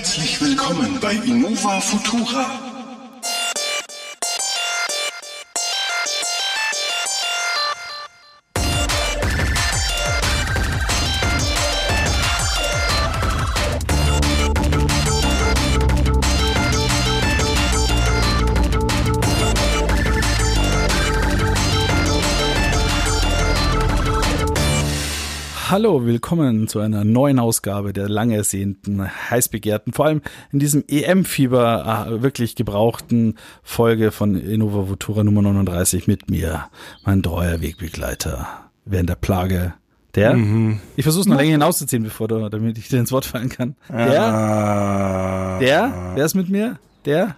Herzlich willkommen bei Innova Futura. Hallo, willkommen zu einer neuen Ausgabe der lang ersehnten, heiß begehrten, vor allem in diesem EM-Fieber äh, wirklich gebrauchten Folge von Innova Futura Nummer 39 mit mir, mein treuer Wegbegleiter während der Plage. Der? Mhm. Ich versuche es noch länger hinauszuziehen, bevor du, damit ich dir ins Wort fallen kann. Der? Ah. Der? Wer ist mit mir? Der?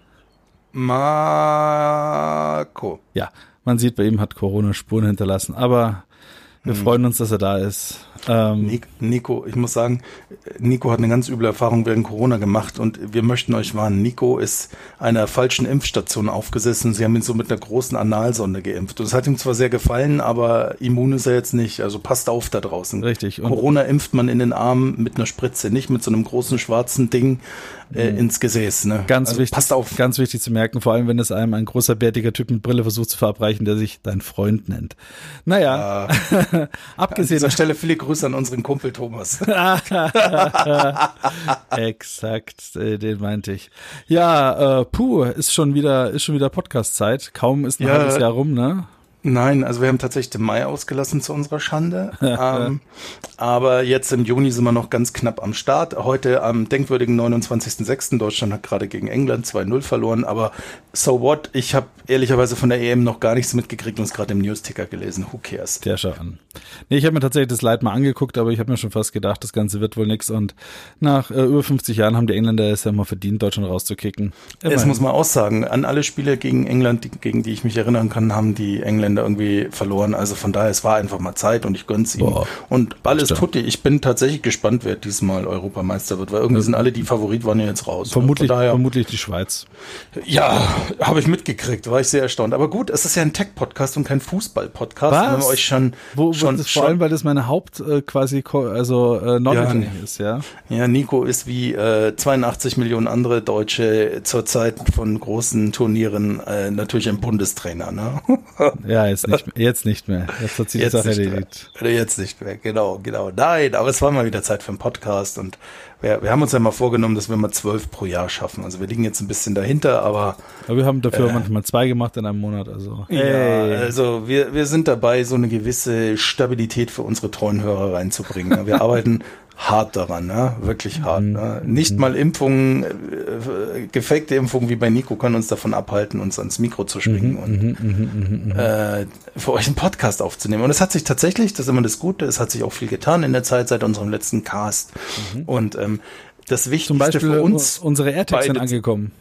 Marco. Ja, man sieht, bei ihm hat Corona Spuren hinterlassen, aber wir mhm. freuen uns, dass er da ist. Ähm, Nico, ich muss sagen, Nico hat eine ganz üble Erfahrung während Corona gemacht und wir möchten euch warnen. Nico ist einer falschen Impfstation aufgesessen. Sie haben ihn so mit einer großen Analsonde geimpft. Und es hat ihm zwar sehr gefallen, aber immun ist er jetzt nicht. Also passt auf da draußen. Richtig. Und Corona impft man in den Arm mit einer Spritze, nicht mit so einem großen schwarzen Ding äh, mhm. ins Gesäß. Ne? Ganz also wichtig. Passt auf. Ganz wichtig zu merken, vor allem wenn es einem ein großer bärtiger Typ mit Brille versucht zu verabreichen, der sich dein Freund nennt. Naja, äh, abgesehen. An dieser Stelle viele Grüße an unseren Kumpel Thomas. Exakt, äh, den meinte ich. Ja, äh, puh, ist schon wieder, ist schon wieder Podcast-Zeit. Kaum ist ein ja, halbes Jahr rum, ne? Nein, also wir haben tatsächlich den Mai ausgelassen zu unserer Schande. ähm, aber jetzt im Juni sind wir noch ganz knapp am Start. Heute am denkwürdigen 29.06. Deutschland hat gerade gegen England 2-0 verloren. Aber so what? Ich habe ehrlicherweise von der EM noch gar nichts mitgekriegt und es gerade im Newsticker gelesen. Who cares? Der schau an. Nee, ich habe mir tatsächlich das Leid mal angeguckt, aber ich habe mir schon fast gedacht, das Ganze wird wohl nix. Und nach äh, über 50 Jahren haben die Engländer es ja mal verdient, Deutschland rauszukicken. Immerhin. Es muss man aussagen, an alle Spiele gegen England, die, gegen die ich mich erinnern kann, haben die Engländer Engländer irgendwie verloren. Also von daher, es war einfach mal Zeit und ich gönn's ihm. Boah, und alles stimmt. tutti. Ich bin tatsächlich gespannt, wer diesmal Europameister wird, weil irgendwie sind alle, die Favorit waren ja jetzt raus. Vermutlich, daher, vermutlich die Schweiz. Ja, habe ich mitgekriegt, war ich sehr erstaunt. Aber gut, es ist ja ein Tech-Podcast und kein Fußball-Podcast. Was? Wenn euch schon, wo, schon, das schon, vor allem, weil das meine Haupt äh, quasi also äh, ja, ist, ja. Ja, Nico ist wie äh, 82 Millionen andere Deutsche zur Zeit von großen Turnieren äh, natürlich ein Bundestrainer, ne? ja, jetzt nicht, mehr, jetzt nicht mehr. Jetzt hat sich jetzt das erledigt. Mehr. Jetzt nicht mehr, genau, genau. Nein, aber es war mal wieder Zeit für einen Podcast und wir, wir haben uns ja mal vorgenommen, dass wir mal zwölf pro Jahr schaffen. Also wir liegen jetzt ein bisschen dahinter, aber. Aber wir haben dafür äh, manchmal zwei gemacht in einem Monat, also. Hey. Ja, also wir, wir sind dabei, so eine gewisse Stabilität für unsere treuen Hörer reinzubringen. Wir arbeiten hart daran, ne? wirklich hart. Mhm. Ne? Nicht mal Impfungen, äh, gefakte Impfungen wie bei Nico können uns davon abhalten, uns ans Mikro zu schwingen mhm. und. Mhm. äh, für euch einen Podcast aufzunehmen. Und es hat sich tatsächlich, das ist immer das Gute, es hat sich auch viel getan in der Zeit seit unserem letzten Cast. Und ähm, das Wichtigste Zum Beispiel für uns. Unsere AirTags sind angekommen.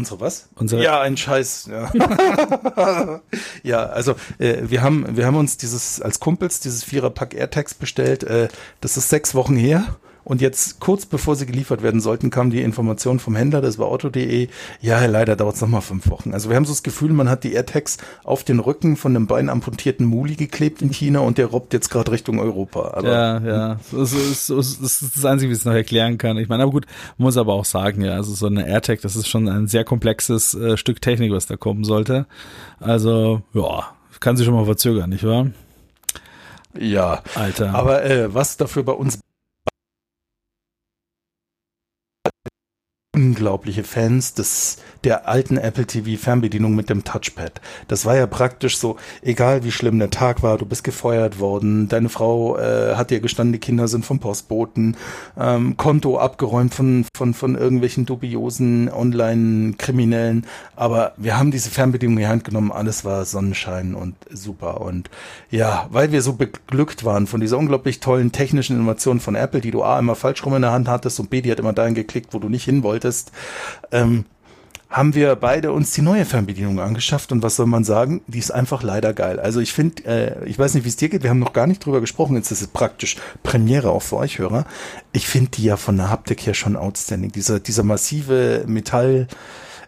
Unsere was? Unsere ja, ein Scheiß. Ja, ja also äh, wir haben wir haben uns dieses als Kumpels dieses Viererpack AirTags bestellt. Äh, das ist sechs Wochen her. Und jetzt kurz bevor sie geliefert werden sollten, kam die Information vom Händler, das war Auto.de, ja, leider dauert es nochmal fünf Wochen. Also wir haben so das Gefühl, man hat die AirTags auf den Rücken von einem Bein amputierten Muli geklebt in China und der robbt jetzt gerade Richtung Europa. Aber, ja, ja, das ist, das ist das Einzige, wie ich es noch erklären kann. Ich meine, aber gut, muss aber auch sagen, ja, also so eine AirTag, das ist schon ein sehr komplexes äh, Stück Technik, was da kommen sollte. Also, ja, kann sich schon mal verzögern, nicht wahr? Ja, Alter. Aber äh, was dafür bei uns unglaubliche Fans des, der alten Apple TV Fernbedienung mit dem Touchpad. Das war ja praktisch so, egal wie schlimm der Tag war, du bist gefeuert worden, deine Frau äh, hat dir gestanden, die Kinder sind vom Postboten, ähm, Konto abgeräumt von, von, von irgendwelchen dubiosen Online-Kriminellen. Aber wir haben diese Fernbedienung in die Hand genommen, alles war Sonnenschein und super. Und ja, weil wir so beglückt waren von dieser unglaublich tollen technischen Innovation von Apple, die du A immer falsch rum in der Hand hattest und B, die hat immer dahin geklickt, wo du nicht hin wolltest, ist, ähm, haben wir beide uns die neue Fernbedienung angeschafft und was soll man sagen? Die ist einfach leider geil. Also ich finde, äh, ich weiß nicht, wie es dir geht, wir haben noch gar nicht drüber gesprochen, jetzt ist es praktisch Premiere auch für euch Hörer. Ich finde die ja von der Haptik her schon outstanding. Dieser, dieser massive Metall,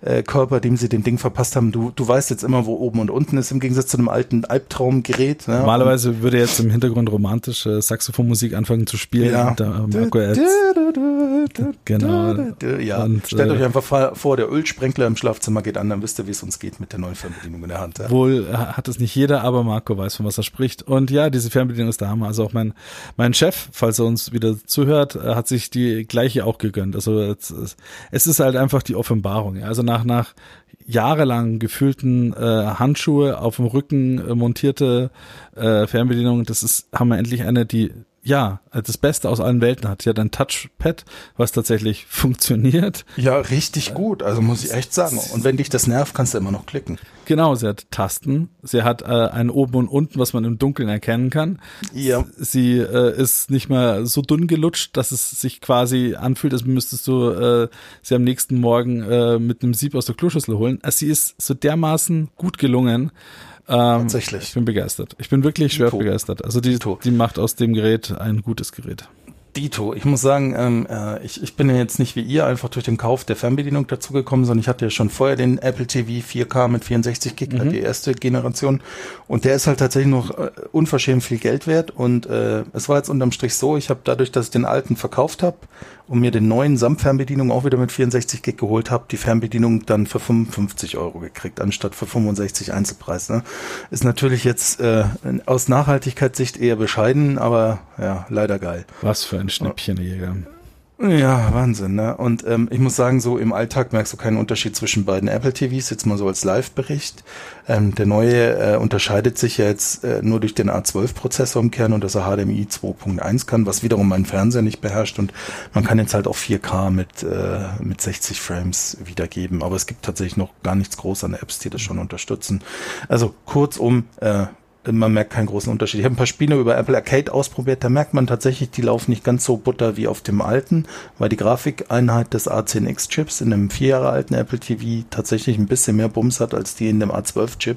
äh, Körper, dem sie den Ding verpasst haben. Du, du weißt jetzt immer, wo oben und unten ist, im Gegensatz zu einem alten Albtraumgerät. Ne? Normalerweise würde jetzt im Hintergrund romantische Saxophonmusik anfangen zu spielen. Ja. Da, Marco Genau. Ja, Und, stellt äh, euch einfach vor- der Ölsprenkler im Schlafzimmer geht an, dann wisst ihr, wie es uns geht mit der neuen Fernbedienung in der Hand. Ja. Wohl äh, hat es nicht jeder, aber Marco weiß, von was er spricht. Und ja, diese Fernbedienung ist Hammer. Also auch mein, mein Chef, falls er uns wieder zuhört, äh, hat sich die gleiche auch gegönnt. Also es, es- ist halt einfach die Offenbarung. Also nach, nach jahrelang gefühlten äh, Handschuhe auf dem Rücken äh, montierte äh, Fernbedienung, das ist, haben wir endlich eine, die ja, das Beste aus allen Welten hat. Sie hat ein Touchpad, was tatsächlich funktioniert. Ja, richtig gut. Also muss ich echt sagen. Und wenn dich das nervt, kannst du immer noch klicken. Genau, sie hat Tasten. Sie hat äh, ein Oben und Unten, was man im Dunkeln erkennen kann. Ja. Sie äh, ist nicht mehr so dünn gelutscht, dass es sich quasi anfühlt, als müsstest du äh, sie am nächsten Morgen äh, mit einem Sieb aus der Kloschüssel holen. Also sie ist so dermaßen gut gelungen. Ähm, Tatsächlich. Ich bin begeistert. Ich bin wirklich schwer Dito. begeistert. Also die, Dito. die macht aus dem Gerät ein gutes Gerät. Dito, ich muss sagen, ähm, äh, ich, ich bin ja jetzt nicht wie ihr einfach durch den Kauf der Fernbedienung dazugekommen, sondern ich hatte ja schon vorher den Apple TV 4K mit 64 Gig, Mhm. die erste Generation. Und der ist halt tatsächlich noch äh, unverschämt viel Geld wert. Und äh, es war jetzt unterm Strich so, ich habe dadurch, dass ich den alten verkauft habe und mir den neuen samt Fernbedienung auch wieder mit 64 Gig geholt habe, die Fernbedienung dann für 55 Euro gekriegt, anstatt für 65 Einzelpreis. Ne? Ist natürlich jetzt äh, aus Nachhaltigkeitssicht eher bescheiden, aber ja, leider geil. Was für ein Schnäppchenjäger. Ja, Wahnsinn, ne? Und ähm, ich muss sagen, so im Alltag merkst du keinen Unterschied zwischen beiden Apple TVs, jetzt mal so als Live-Bericht. Ähm, der neue äh, unterscheidet sich ja jetzt äh, nur durch den A12-Prozessor im Kern und dass er HDMI 2.1 kann, was wiederum mein Fernseher nicht beherrscht. Und man kann jetzt halt auch 4K mit, äh, mit 60 Frames wiedergeben. Aber es gibt tatsächlich noch gar nichts groß an Apps, die das schon unterstützen. Also kurzum, äh, man merkt keinen großen Unterschied. Ich habe ein paar Spiele über Apple Arcade ausprobiert, da merkt man tatsächlich, die laufen nicht ganz so butter wie auf dem alten, weil die Grafikeinheit des A10X-Chips in einem vier Jahre alten Apple TV tatsächlich ein bisschen mehr Bums hat als die in dem A12-Chip,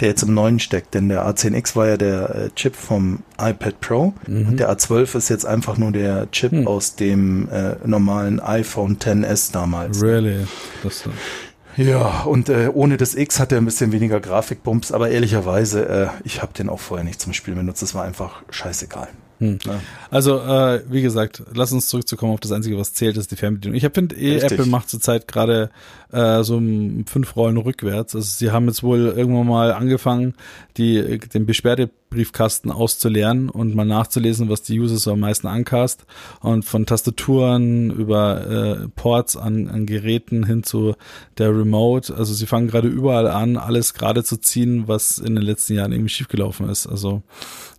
der jetzt im neuen steckt. Denn der A10X war ja der äh, Chip vom iPad Pro und der A12 ist jetzt einfach nur der Chip aus dem äh, normalen iPhone XS damals. Really? Das, Ja, und äh, ohne das X hat er ein bisschen weniger Grafikbumps, aber ehrlicherweise, äh, ich habe den auch vorher nicht zum Spiel benutzt. Das war einfach scheißegal. Hm. Ja. Also, äh, wie gesagt, lass uns zurückzukommen auf das Einzige, was zählt, ist die Fernbedienung. Ich finde, eh. Apple macht zurzeit gerade äh, so fünf Rollen rückwärts. Also sie haben jetzt wohl irgendwann mal angefangen, die, den Beschwerdebriefkasten auszuleeren und mal nachzulesen, was die User so am meisten ankast. Und von Tastaturen über äh, Ports an, an Geräten hin zu der Remote. Also sie fangen gerade überall an, alles gerade zu ziehen, was in den letzten Jahren irgendwie schiefgelaufen ist. Also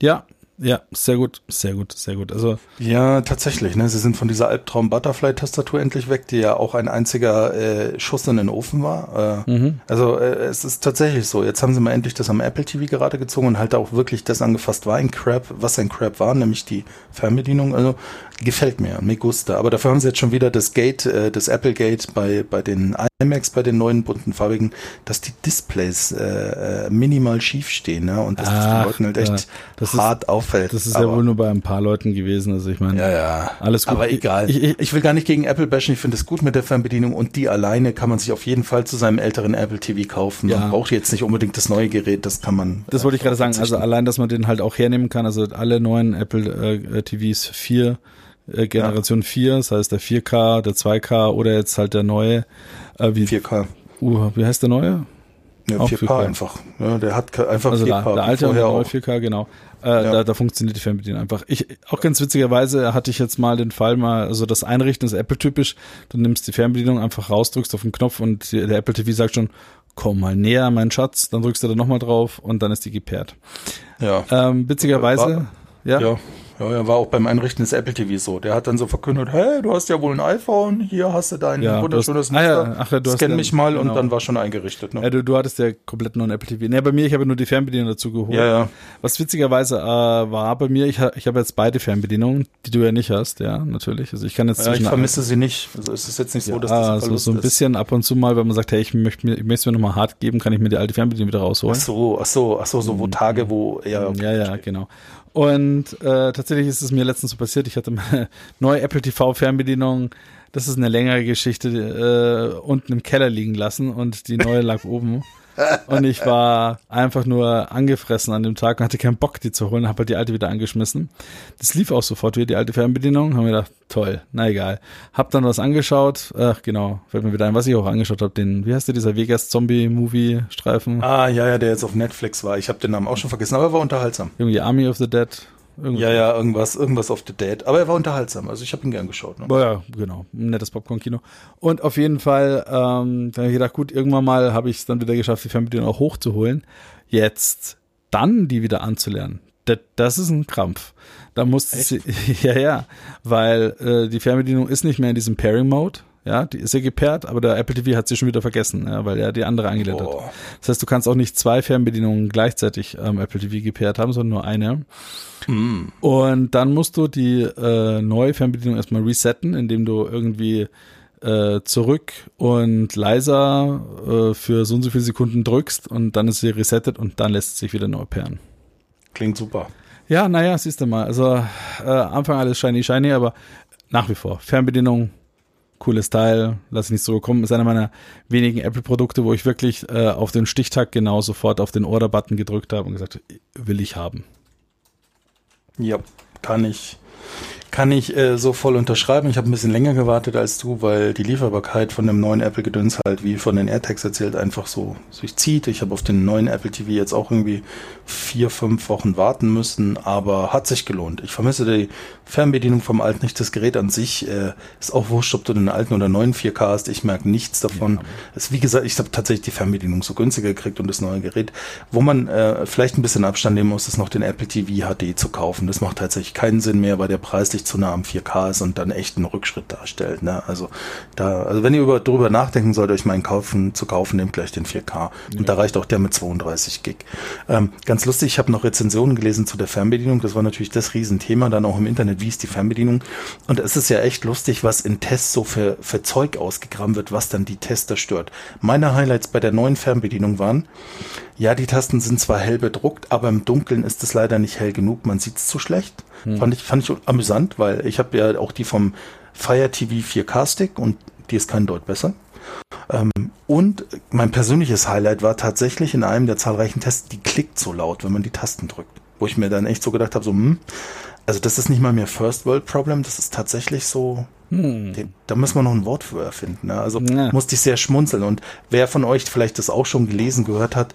ja, ja, sehr gut, sehr gut, sehr gut. Also Ja, tatsächlich. Ne? Sie sind von dieser Albtraum-Butterfly-Tastatur endlich weg, die ja auch ein einziger äh, Schuss in den Ofen war. Äh, Mhm. Also äh, es ist tatsächlich so. Jetzt haben sie mal endlich das am Apple TV gerade gezogen und halt auch wirklich das angefasst war ein Crap, was ein Crap war, nämlich die Fernbedienung. Also gefällt mir, mir gusta. Aber dafür haben sie jetzt schon wieder das Gate, äh, das Apple Gate bei bei den iMacs, bei den neuen bunten farbigen, dass die Displays äh, äh, minimal schief stehen, ne? Und dass das Ach, den Leuten halt echt ja. Das ist- hart auffällt. das ist ja Aber- wohl nur bei ein paar Leuten gewesen. Also ich meine, ja, ja. Alles gut. Aber egal. Ich- Ich, ich- will gar nicht gegen Apple bashen. Ich finde es gut mit der Fernbedienung und die alleine kann man sich auf jeden Fall zu seinem älteren Apple TV kaufen. Ja. Man braucht jetzt nicht unbedingt das neue Gerät. Das kann man. das wollte ich äh, gerade sagen. Also allein, dass man den halt auch hernehmen kann. Also alle neuen Apple äh, TVs 4, äh, Generation 4, das heißt der 4K, der 2K oder jetzt halt der neue. Äh, wie, 4K. uh, wie heißt der neue? Ja, Auch 4K, 4K. einfach. Ja, der hat einfach Also 4K. der, der alte und der neue auch. 4K, genau. Äh, Ja. da, da funktioniert die Fernbedienung einfach. Ich, auch ganz witzigerweise hatte ich jetzt mal den Fall mal, also das Einrichten ist Apple-typisch. Du nimmst die Fernbedienung einfach raus, drückst auf den Knopf und die, der Apple TV sagt schon, komm mal näher, mein Schatz. Dann drückst du da nochmal drauf und dann ist die gepaart. Ja. Ähm, witzigerweise, War- ja, ja. Ja, war auch beim Einrichten des Apple TVs so. Der hat dann so verkündet, hey, du hast ja wohl ein iPhone, hier hast du dein Ja, wunderschönes hast- ah ja, Muster. ach ja, du hast Scan dann- mich mal und genau. dann war schon eingerichtet. Ne? Ja, du, du hattest ja komplett neuen Apple TV. Nee, bei mir, ich habe nur die Fernbedienung dazu geholt. Ja, ja. Was witzigerweise äh, war bei mir, ich, ich habe jetzt beide Fernbedienungen, die du ja nicht hast, ja, natürlich. Also ich kann jetzt Ja, ich vermisse sie nicht. Also es ist jetzt nicht so, dass das ein so, Verlust so ein ist. bisschen ab und zu mal, wenn man sagt, hey, ich möchte mir, ich möchte mir nochmal hart geben, kann ich mir die alte Fernbedienung wieder Ach rausholen. so, ach so, ach so, so wo Tage, wo ja, okay, ja, ja, genau. Und äh, tatsächlich ist es mir letztens so passiert, ich hatte meine neue Apple TV Fernbedienung, das ist eine längere Geschichte, äh, unten im Keller liegen lassen und die neue lag oben. Und ich war einfach nur angefressen an dem Tag und hatte keinen Bock, die zu holen, habe halt die alte wieder angeschmissen. Das lief auch sofort wieder, die alte Fernbedienung, haben mir gedacht, toll, na egal. Hab dann was angeschaut, ach genau, fällt mir wieder ein, was ich auch angeschaut habe, den, wie heißt der, dieser Vegas Zombie Movie Streifen? Ah, ja, ja, der jetzt auf Netflix war. Ich habe den Namen auch schon vergessen, aber er war unterhaltsam. Irgendwie Army of the Dead. Irgendwie. Ja, ja, irgendwas, irgendwas auf the Dead. Aber er war unterhaltsam. Also ich habe ihn gern geschaut. Ne? Ja, genau. Ein nettes Popcorn-Kino. Und auf jeden Fall, ähm, da habe ich gedacht, gut, irgendwann mal habe ich es dann wieder geschafft, die Fernbedienung auch hochzuholen. Jetzt dann die wieder anzulernen. Das, das ist ein Krampf. Da musste sie, ja, ja, weil äh, die Fernbedienung ist nicht mehr in diesem Pairing-Mode. Ja, die ist ja gepaart, aber der Apple TV hat sie schon wieder vergessen, ja, weil er die andere angelernt hat. Das heißt, du kannst auch nicht zwei Fernbedienungen gleichzeitig am ähm, Apple TV gepaart haben, sondern nur eine. Mm. Und dann musst du die äh, neue Fernbedienung erstmal resetten, indem du irgendwie äh, zurück und leiser äh, für so und so viele Sekunden drückst und dann ist sie resettet und dann lässt sie sich wieder neu pairen. Klingt super. Ja, naja, siehst du mal. Also äh, Anfang alles shiny, shiny, aber nach wie vor. Fernbedienung cooles Teil, lass ich nicht so kommen. Ist einer meiner wenigen Apple-Produkte, wo ich wirklich äh, auf den Stichtag genau sofort auf den Order-Button gedrückt habe und gesagt, will ich haben. Ja, kann ich kann ich äh, so voll unterschreiben. Ich habe ein bisschen länger gewartet als du, weil die Lieferbarkeit von dem neuen Apple-Gedöns halt, wie von den AirTags erzählt, einfach so sich zieht. Ich habe auf den neuen Apple TV jetzt auch irgendwie vier, fünf Wochen warten müssen, aber hat sich gelohnt. Ich vermisse die Fernbedienung vom alten nicht. Das Gerät an sich äh, ist auch wurscht, ob du den alten oder neuen 4K hast. Ich merke nichts davon. Ja. Es, wie gesagt, ich habe tatsächlich die Fernbedienung so günstiger gekriegt und das neue Gerät. Wo man äh, vielleicht ein bisschen Abstand nehmen muss, ist noch den Apple TV HD zu kaufen. Das macht tatsächlich keinen Sinn mehr, weil der preislich wirklich zu nah am 4K ist und dann echt einen Rückschritt darstellt. Ne? Also da, also wenn ihr über, darüber nachdenken sollt, euch mal einen kaufen, zu kaufen, nehmt gleich den 4K. Ja. Und da reicht auch der mit 32 Gig. Ähm, ganz lustig, ich habe noch Rezensionen gelesen zu der Fernbedienung. Das war natürlich das Riesenthema dann auch im Internet. Wie ist die Fernbedienung? Und es ist ja echt lustig, was in Tests so für, für Zeug ausgegraben wird, was dann die Tester stört. Meine Highlights bei der neuen Fernbedienung waren, ja, die Tasten sind zwar hell bedruckt, aber im Dunkeln ist es leider nicht hell genug. Man sieht es zu schlecht. Hm. Fand, ich, fand ich amüsant, weil ich habe ja auch die vom Fire TV 4K Stick und die ist kein Deut besser. Ähm, und mein persönliches Highlight war tatsächlich in einem der zahlreichen Tests, die klickt so laut, wenn man die Tasten drückt. Wo ich mir dann echt so gedacht habe, so, hm, also das ist nicht mal mehr First World Problem, das ist tatsächlich so, hm. den, da müssen wir noch ein Wort für erfinden. Ne? Also ja. musste ich sehr schmunzeln. Und wer von euch vielleicht das auch schon gelesen, gehört hat,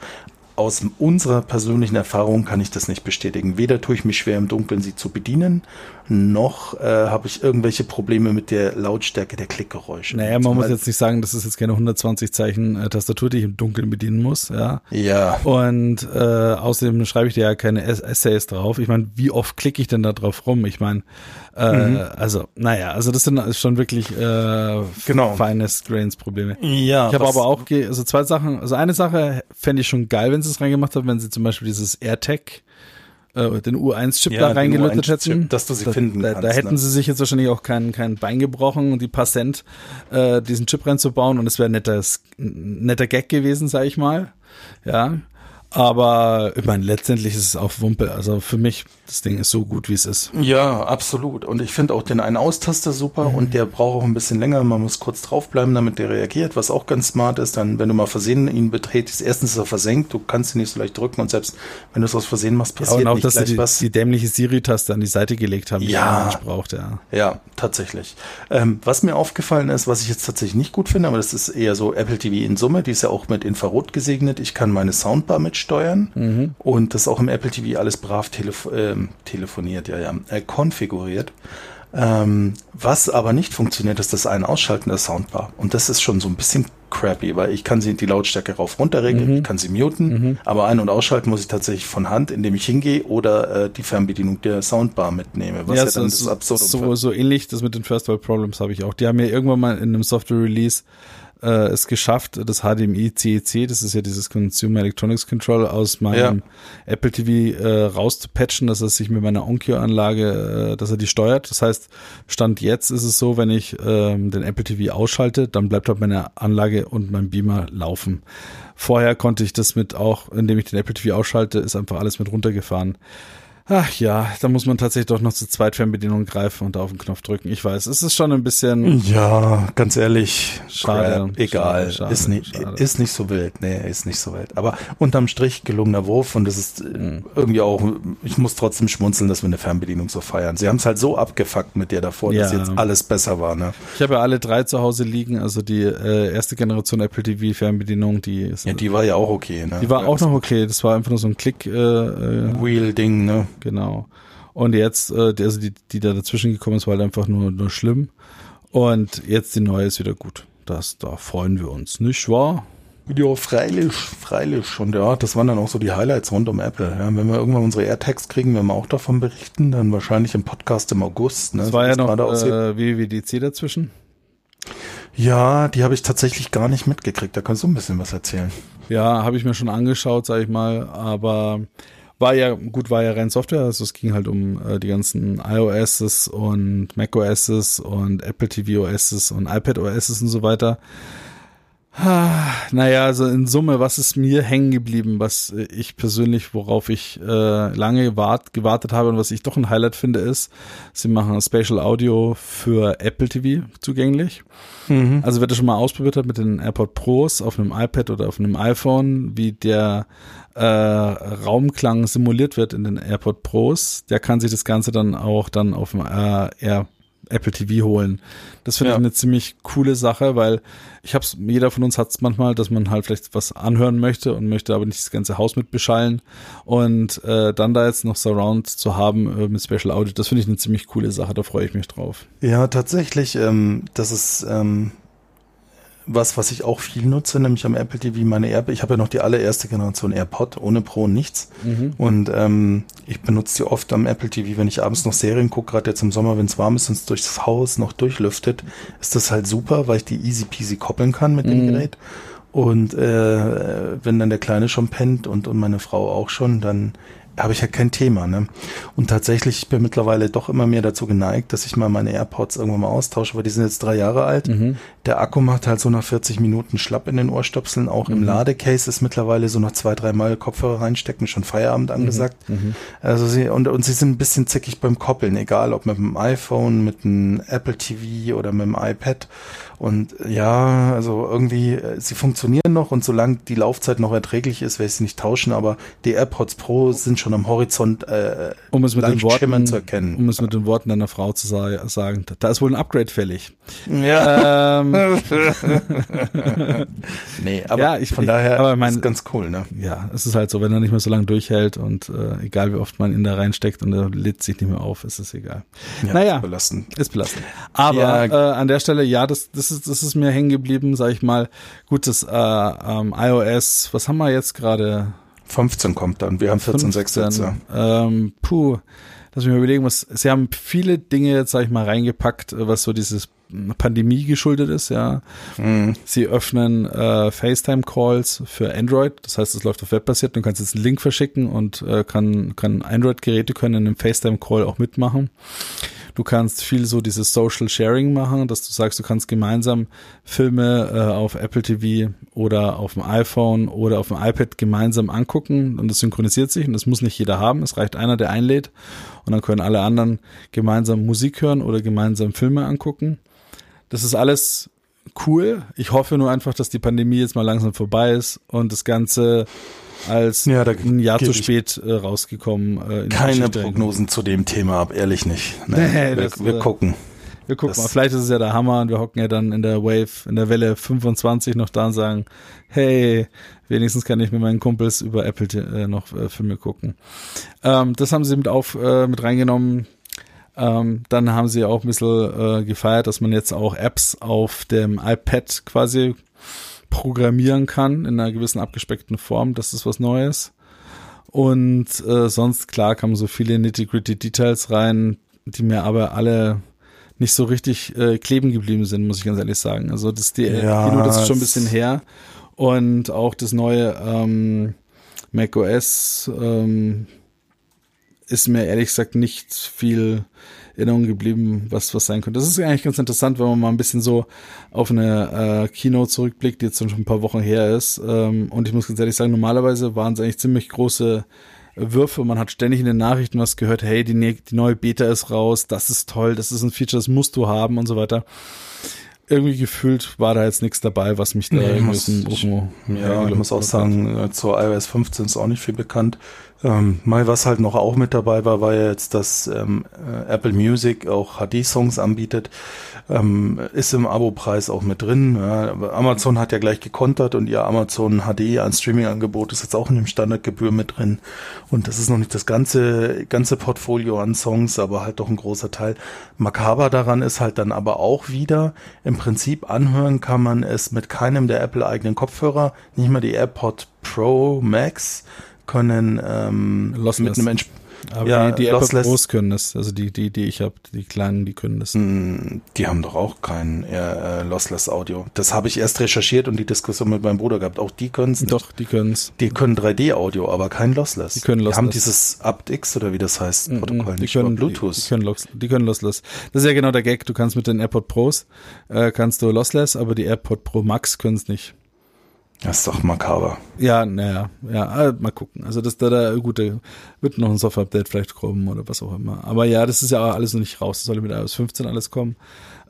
aus unserer persönlichen Erfahrung kann ich das nicht bestätigen. Weder tue ich mich schwer im Dunkeln, sie zu bedienen, noch äh, habe ich irgendwelche Probleme mit der Lautstärke der Klickgeräusche. Naja, man muss jetzt nicht sagen, das ist jetzt keine 120 Zeichen äh, Tastatur, die ich im Dunkeln bedienen muss. Ja. Ja. Und äh, außerdem schreibe ich dir ja keine Essays drauf. Ich meine, wie oft klicke ich denn da drauf rum? Ich meine, äh, mhm. also, naja, also das sind schon wirklich äh, genau. feines Grains-Probleme. Ja. Ich habe aber auch, also zwei Sachen, also eine Sache fände ich schon geil, wenn sie es reingemacht haben, wenn sie zum Beispiel dieses AirTag äh, den U1-Chip ja, da reingelötet hätten. Dass du sie da, finden da, kannst. Da hätten ne? sie sich jetzt wahrscheinlich auch kein, kein Bein gebrochen und die paar Cent äh, diesen Chip reinzubauen und es wäre netter, netter Gag gewesen, sag ich mal. Ja. Aber ich meine, letztendlich ist es auch Wumpe. Also für mich, das Ding ist so gut, wie es ist. Ja, absolut. Und ich finde auch den einen Austaster super mhm. und der braucht auch ein bisschen länger. Man muss kurz draufbleiben, damit der reagiert, was auch ganz smart ist. Dann, wenn du mal versehen ihn betretest, erstens ist er versenkt, du kannst ihn nicht so leicht drücken und selbst wenn du es aus Versehen machst, passiert ja, und auch, nicht dass gleich die, was. die dämliche Siri-Taste an die Seite gelegt haben, die ja. Mensch braucht, ja. Ja, tatsächlich. Ähm, was mir aufgefallen ist, was ich jetzt tatsächlich nicht gut finde, aber das ist eher so Apple TV in Summe, die ist ja auch mit Infrarot gesegnet. Ich kann meine Soundbar mitsteuern. Mhm. Und das auch im Apple TV alles brav telef äh, telefoniert, ja, ja, äh, konfiguriert. Ähm, was aber nicht funktioniert, ist das Ein- Ausschalten der Soundbar. Und das ist schon so ein bisschen crappy, weil ich kann sie die Lautstärke rauf runter regeln, mhm. kann sie muten, mhm. aber ein- und ausschalten muss ich tatsächlich von Hand, indem ich hingehe oder äh, die Fernbedienung der Soundbar mitnehme, was ja, ja dann das absurd so, so ähnlich, das mit den First World Problems habe ich auch. Die haben ja irgendwann mal in einem Software Release äh, es geschafft, das HDMI CEC, das ist ja dieses Consumer Electronics Control, aus meinem ja. Apple TV äh, rauszupatchen, dass er sich mit meiner Onkyo-Anlage, äh, dass er die steuert. Das heißt, Stand jetzt ist es so, wenn ich ähm, den Apple TV ausschalte, dann bleibt halt meine Anlage und mein Beamer laufen. Vorher konnte ich das mit auch, indem ich den Apple TV ausschalte, ist einfach alles mit runtergefahren. Ach ja, da muss man tatsächlich doch noch zur Zweitfernbedienung greifen und auf den Knopf drücken. Ich weiß, es ist schon ein bisschen. Ja, ganz ehrlich. Schade. Crap, egal. Schade, ist, nicht, schade. ist nicht so wild. Nee, ist nicht so wild. Aber unterm Strich gelungener Wurf und es ist äh, irgendwie auch, ich muss trotzdem schmunzeln, dass wir eine Fernbedienung so feiern. Sie haben es halt so abgefuckt mit dir davor, dass Ja. jetzt alles besser war, ne? Ich habe ja alle drei zu Hause liegen, also die äh, erste Generation Apple TV Fernbedienung, die ist, Ja, die war ja auch okay, ne? die war auch noch okay. Das war einfach nur so ein Klick, äh, äh, Wheel-Ding, ne? Genau. Und jetzt, äh, die, also die, die da dazwischen gekommen ist, war halt einfach nur, nur schlimm. Und jetzt die neue ist wieder gut. Das, da freuen wir uns, nicht wahr? Ja, freilich, freilich. Und ja, das waren dann auch so die Highlights rund um Apple. Ja, wenn wir irgendwann unsere AirTags kriegen, werden wir auch davon berichten, dann wahrscheinlich im Podcast im August. Ne, so war ja noch äh, WWDC dazwischen. Ja, die habe ich tatsächlich gar nicht mitgekriegt. Da kannst du ein bisschen was erzählen. Ja, habe ich mir schon angeschaut, sage ich mal, aber war ja gut, war ja rein Software, also es ging halt um äh, die ganzen iOSs und macOSs und Apple TV OSs und iPad OSs und so weiter. Ah, Naja, also in Summe, was ist mir hängen geblieben, was ich persönlich, worauf ich äh, lange wart, gewartet habe und was ich doch ein Highlight finde, ist, sie machen Spatial Audio für Apple TV zugänglich. Also wer das schon mal ausprobiert hat mit den AirPod Pros auf einem iPad oder auf einem iPhone, wie der äh, Raumklang simuliert wird in den AirPod Pros, der kann sich das Ganze dann auch dann auf dem äh, Air Apple TV holen. Das finde Ja. ich eine ziemlich coole Sache, weil ich hab's, jeder von uns hat es manchmal, dass man halt vielleicht was anhören möchte und möchte aber nicht das ganze Haus mit beschallen. Und äh, dann da jetzt noch Surround zu haben äh, mit Special Audio, das finde ich eine ziemlich coole Sache, da freue ich mich drauf. Ja, tatsächlich, ähm, das ist ähm, was, was ich auch viel nutze, nämlich am Apple TV meine Air Ich habe ja noch die allererste Generation AirPod, ohne Pro nichts. Und ähm, ich benutze die oft am Apple TV, wenn ich abends noch Serien gucke, gerade jetzt im Sommer, wenn es warm ist und es durchs Haus noch durchlüftet, ist das halt super, weil ich die easy peasy koppeln kann mit dem Gerät. Und äh, wenn dann der Kleine schon pennt und, und meine Frau auch schon, dann habe ich ja kein Thema. Ne? Und tatsächlich, ich bin mittlerweile doch immer mehr dazu geneigt, dass ich mal meine AirPods irgendwann mal austausche, weil die sind jetzt drei Jahre alt. Der Akku macht halt so nach 40 Minuten schlapp in den Ohrstöpseln. Auch im Ladecase ist mittlerweile so nach zwei, dreimal Kopfhörer reinstecken, schon Feierabend angesagt. Also sie, und, und sie sind ein bisschen zickig beim Koppeln, egal ob mit dem iPhone, mit dem Apple TV oder mit dem iPad. Und ja, also irgendwie, äh, sie funktionieren noch und solange die Laufzeit noch erträglich ist, werde ich sie nicht tauschen, aber die AirPods Pro sind schon am Horizont äh, Um es mit den Worten zu erkennen. um es mit den Worten deiner Frau zu sa sagen, da ist wohl ein Upgrade fällig. ja, Ähm, nee, aber ja, ich- von ich- daher aber mein- ist ganz cool, ne? ja, es ist halt so, wenn er nicht mehr so lange durchhält und äh, egal wie oft man ihn da reinsteckt und er lädt sich nicht mehr auf, ist es egal. Ja, naja, ist belastend. ist belastend. Aber Ja. äh, an der Stelle, ja, das, das, ist, das ist mir hängen geblieben, sag ich mal. Gut, das äh, ähm, iOS, was haben wir jetzt gerade? 15 kommt dann, wir haben 14, 6 jetzt, ja. Ähm, puh, lass mich mal überlegen, was, sie haben viele Dinge jetzt, sag ich mal, reingepackt, äh, was so dieses Pandemie geschuldet ist, ja. Mhm. Sie öffnen äh, FaceTime-Calls für Android, das heißt, es läuft auf webbasiert, du kannst jetzt einen Link verschicken und äh, kann, kann Android-Geräte können in einem FaceTime-Call auch mitmachen. Du kannst viel so dieses Social Sharing machen, dass du sagst, du kannst gemeinsam Filme äh, auf Apple TV oder auf dem iPhone oder auf dem iPad gemeinsam angucken und das synchronisiert sich und das muss nicht jeder haben. Es reicht einer, der einlädt und dann können alle anderen gemeinsam Musik hören oder gemeinsam Filme angucken. Das ist alles cool. Ich hoffe nur einfach, dass die Pandemie jetzt mal langsam vorbei ist und das Ganze als Ja, da ein Jahr zu spät äh, rausgekommen. Äh, Keine. Prognosen zu dem Thema ab, ehrlich nicht. Nee, wir, das, wir äh, gucken. Wir gucken Das- mal, vielleicht ist es ja der Hammer und wir hocken ja dann in der Wave, in der Welle 25 noch da und sagen, hey, wenigstens kann ich mit meinen Kumpels über Apple äh, noch äh, Filme gucken. Ähm, das haben sie mit auf äh, mit reingenommen. Ähm, dann haben sie auch ein bisschen äh, gefeiert, dass man jetzt auch Apps auf dem iPad quasi programmieren kann in einer gewissen abgespeckten Form. Das ist was Neues. Und äh, sonst, klar, kamen so viele nitty-gritty Details rein, die mir aber alle nicht so richtig äh, kleben geblieben sind, muss ich ganz ehrlich sagen. Also das die Ja, Kino, das ist schon ein bisschen her. Und auch das neue ähm, macOS ähm, ist mir ehrlich gesagt nicht viel Erinnerung geblieben, was was sein könnte. Das ist eigentlich ganz interessant, wenn man mal ein bisschen so auf eine äh, Kino zurückblickt, die jetzt schon ein paar Wochen her ist. Ähm, und ich muss ganz ehrlich sagen, normalerweise waren es eigentlich ziemlich große Würfe. Man hat ständig in den Nachrichten was gehört, hey, die, ne die neue Beta ist raus, das ist toll, das ist ein Feature, das musst du haben und so weiter irgendwie gefühlt war da jetzt nichts dabei, was mich da Nee, irgendwie muss- ich- Ja, ich muss auch sagen, äh, zur iOS 15 ist auch nicht viel bekannt. Ähm, mal was halt noch auch mit dabei war, war ja jetzt, dass ähm, äh, Apple Music auch HD-Songs anbietet. Ähm, ist im Abo-Preis auch mit drin. Ja, Amazon hat ja gleich gekontert und ihr Amazon HD ein Streaming-Angebot ist jetzt auch in dem Standardgebühr mit drin. Und das ist noch nicht das ganze, ganze Portfolio an Songs, aber halt doch ein großer Teil. Makaber daran ist halt dann aber auch wieder, im Prinzip anhören kann man es mit keinem der Apple-eigenen Kopfhörer, nicht mal die AirPod Pro Max können ähm, Lossless. mit einem Entsp Aber Ja, die, die Apple lossless. Pros können das, also die, die, die ich habe, die kleinen, die können das. Mm, Die haben doch auch kein äh, Lossless Audio. Das habe ich erst recherchiert und die Diskussion mit meinem Bruder gehabt. Auch die können es nicht. Doch, die können es. Die können 3D-Audio, aber kein Lossless. Die können Die haben Lossless. dieses apt-X oder wie das heißt, Protokoll, Die nicht können, Bluetooth. Die, die, können los, die können lossless. Das ist ja genau der Gag. Du kannst mit den AirPod Pros, äh, kannst du lossless, aber die AirPod Pro Max können es nicht. Das ist doch makaber. Ja, naja, ja, äh, mal gucken. Also das da, da gute wird noch ein Software-Update vielleicht kommen oder was auch immer. Aber ja, das ist ja auch alles noch nicht raus. Das soll mit iOS 15 alles kommen.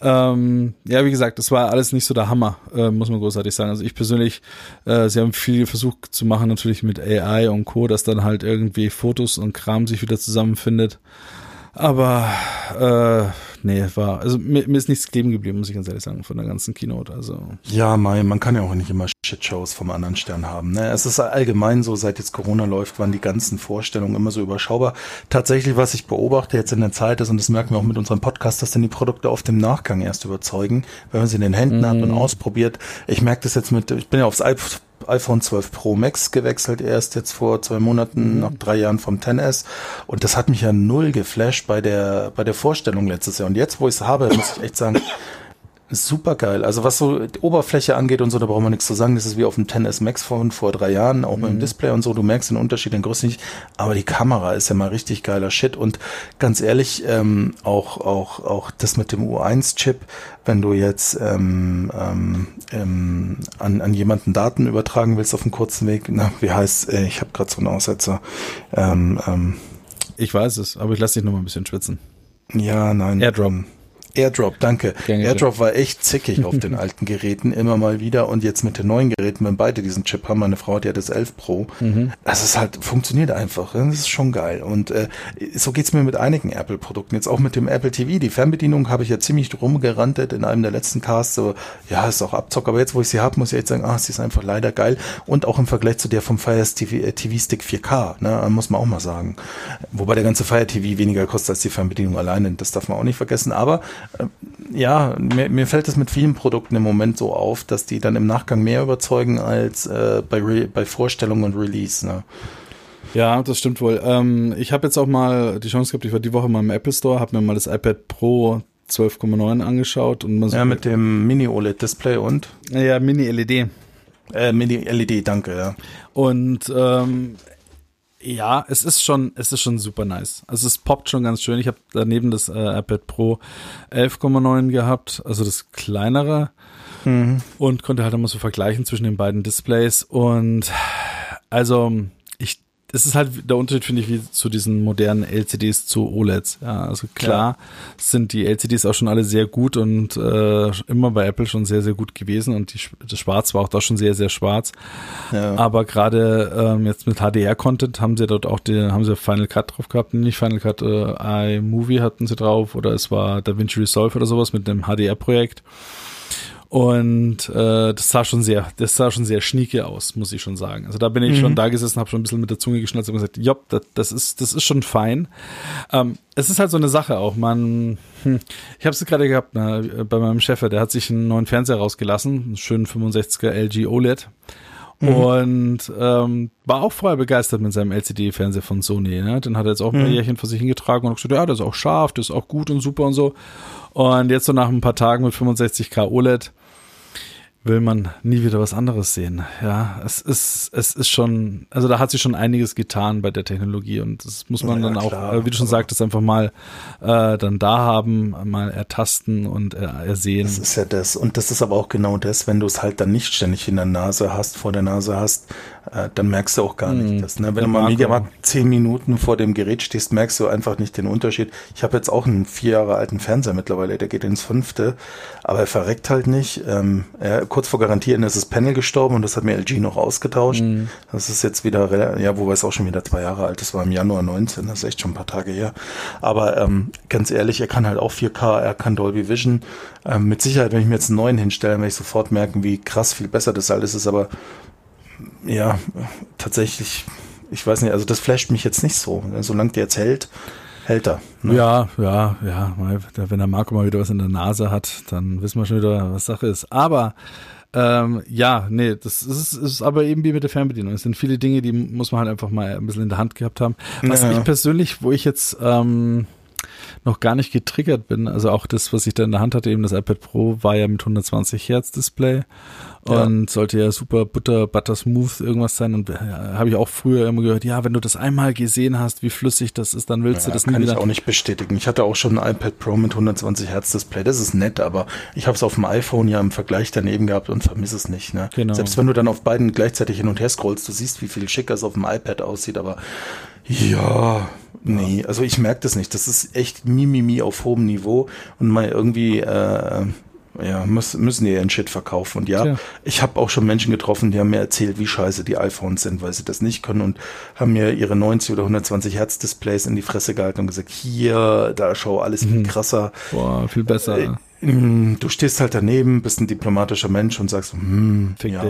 Ähm, ja, wie gesagt, das war alles nicht so der Hammer, äh, muss man großartig sagen. Also ich persönlich, äh, sie haben viel versucht zu machen, natürlich mit AI und Co., dass dann halt irgendwie Fotos und Kram sich wieder zusammenfindet. Aber äh, nee, war, also mir, mir ist nichts kleben geblieben, muss ich ganz ehrlich sagen, von der ganzen Keynote. Also Ja, Mai, man kann ja auch nicht immer Shitshows vom anderen Stern haben. Ne? Es ist allgemein so, seit jetzt Corona läuft, waren die ganzen Vorstellungen immer so überschaubar. Tatsächlich, was ich beobachte jetzt in der Zeit ist, und das merken wir auch mit unserem Podcast, dass dann die Produkte auf dem Nachgang erst überzeugen, wenn man sie in den Händen hat und ausprobiert. Ich merke das jetzt mit, ich bin ja aufs iP- iPhone 12 Pro Max gewechselt, erst jetzt vor zwei Monaten, nach drei Jahren vom 10S. Und das hat mich ja null geflasht bei der, bei der Vorstellung letztes Jahr. Und jetzt, wo ich es habe, muss ich echt sagen, Super geil. Also was so die Oberfläche angeht und so, da brauchen wir nichts zu sagen. Das ist wie auf dem 10S Max von vor drei Jahren, auch mit dem Display und so. Du merkst den Unterschied in Größe nicht. Aber die Kamera ist ja mal richtig geiler Shit. Und ganz ehrlich, ähm, auch, auch, auch das mit dem U1-Chip, wenn du jetzt ähm, ähm, ähm, an, an jemanden Daten übertragen willst auf einem kurzen Weg, na, wie heißt, äh, ich habe gerade so einen Aussetzer. Ähm, ähm, ich weiß es, aber ich lasse dich noch mal ein bisschen schwitzen. ja, nein. Airdrop. Ähm, Airdrop, danke. Gern Airdrop war echt zickig auf den alten Geräten, immer mal wieder. Und jetzt mit den neuen Geräten, wenn beide diesen Chip haben, meine Frau, die hat das 11 Pro, das ist halt, funktioniert einfach. Das ist schon geil. Und äh, so geht's mir mit einigen Apple-Produkten. Jetzt auch mit dem Apple TV. Die Fernbedienung habe ich ja ziemlich rumgerantet in einem der letzten Casts. So, ja, ist auch Abzock. Aber jetzt, wo ich sie habe, muss ich echt sagen, ah, sie ist einfach leider geil. Und auch im Vergleich zu der vom Fire TV, äh, TV Stick 4K, ne, muss man auch mal sagen. Wobei der ganze Fire TV weniger kostet als die Fernbedienung alleine. Das darf man auch nicht vergessen. Aber ja, mir, mir fällt es mit vielen Produkten im Moment so auf, dass die dann im Nachgang mehr überzeugen als äh, bei, Re bei Vorstellung und Release. Ne? Ja, das stimmt wohl. Ähm, ich habe jetzt auch mal die Chance gehabt, ich war die Woche mal im Apple Store, habe mir mal das iPad Pro 12,9 angeschaut und man so, Ja, mit dem Mini-OLED-Display und ja, Mini-LED. äh, Mini-LED, danke, ja. Und ähm, ja, es ist schon, es ist schon super nice. Also es poppt schon ganz schön. Ich habe daneben das äh, iPad Pro 11,9 gehabt, also das kleinere und konnte halt immer so vergleichen zwischen den beiden Displays und also es ist halt der Unterschied, finde ich, wie zu diesen modernen LCDs zu OLEDs. Ja, also klar sind die LCDs auch schon alle sehr gut und äh, immer bei Apple schon sehr, sehr gut gewesen und die, das Schwarz war auch da schon sehr, sehr schwarz. ja. Aber gerade ähm, jetzt mit HDR-Content haben sie dort auch die, haben sie Final Cut drauf gehabt, nicht Final Cut, äh, iMovie hatten sie drauf oder es war DaVinci Resolve oder sowas mit dem HDR-Projekt. Und äh, das sah schon sehr, das sah schon sehr schnieke aus, muss ich schon sagen. Also da bin ich schon da gesessen, habe schon ein bisschen mit der Zunge geschnalzt und gesagt, ja, das, das ist, das ist schon fein. Ähm, es ist halt so eine Sache auch. Man, hm, ich habe es gerade gehabt ne, bei meinem Chef, der hat sich einen neuen Fernseher rausgelassen, einen schönen 65er LG OLED. Und ähm, war auch vorher begeistert mit seinem LCD-Fernseher von Sony. Ne? Den hat er jetzt auch ein paar Jährchen vor sich hingetragen und hat gesagt, ja, das ist auch scharf, das ist auch gut und super und so. Und jetzt so nach ein paar Tagen mit 65k OLED will man nie wieder was anderes sehen. Ja, es ist, es ist schon, also da hat sich schon einiges getan bei der Technologie und das muss man Ja, dann auch, klar, äh, wie du schon sagtest, einfach mal äh, dann da haben, mal ertasten und äh, ersehen. Das ist ja das. Und das ist aber auch genau das, wenn du es halt dann nicht ständig in der Nase hast, vor der Nase hast, äh, dann merkst du auch gar nicht mhm. das. Ne? Wenn du mal Mediamarkt zehn Minuten vor dem Gerät stehst, merkst du einfach nicht den Unterschied. Ich habe jetzt auch einen vier Jahre alten Fernseher mittlerweile, der geht ins fünfte, aber er verreckt halt nicht. Ähm, er, kurz vor Garantieren ist das Panel gestorben und das hat mir LG noch ausgetauscht. Mhm. Das ist jetzt wieder, ja, wobei es auch schon wieder zwei Jahre alt ist, war im Januar 19, das ist echt schon ein paar Tage her. Aber ähm, ganz ehrlich, er kann halt auch 4K, er kann Dolby Vision. Ähm, mit Sicherheit, wenn ich mir jetzt einen neuen hinstelle, werde ich sofort merken, wie krass viel besser das alles ist, aber ja, tatsächlich, ich weiß nicht, also das flasht mich jetzt nicht so. Solange der jetzt hält, hält er. Ne? Ja, ja, ja. Wenn der Marco mal wieder was in der Nase hat, dann wissen wir schon wieder, was Sache ist. Aber ähm, ja, nee, das ist, ist aber eben wie mit der Fernbedienung. Es sind viele Dinge, die muss man halt einfach mal ein bisschen in der Hand gehabt haben. Was ja. ich persönlich, wo ich jetzt ähm, noch gar nicht getriggert bin, also auch das, was ich da in der Hand hatte, eben das iPad Pro, war ja mit 120 Hertz Display und ja. sollte ja super butter, butter smooth irgendwas sein und ja, habe ich auch früher immer gehört, ja, wenn du das einmal gesehen hast, wie flüssig das ist, dann willst ja, du das nie wieder. Kann ich auch nicht bestätigen. Ich hatte auch schon ein iPad Pro mit 120 Hertz Display, das ist nett, aber ich habe es auf dem iPhone ja im Vergleich daneben gehabt und vermisse es nicht. Ne? Genau. Selbst wenn du dann auf beiden gleichzeitig hin und her scrollst, du siehst, wie viel schicker es auf dem iPad aussieht, aber ja, nee, also ich merke das nicht. Das ist echt Mimimi auf hohem Niveau und mal irgendwie äh, ja, müssen, müssen die ihren Shit verkaufen. Und ja, ja. ich habe auch schon Menschen getroffen, die haben mir erzählt, wie scheiße die iPhones sind, weil sie das nicht können und haben mir ihre 90 oder 120 Hertz Displays in die Fresse gehalten und gesagt, hier, da schau alles viel mhm. krasser. Boah, viel besser. Äh, du stehst halt daneben, bist ein diplomatischer Mensch und sagst, hm, Fick ja.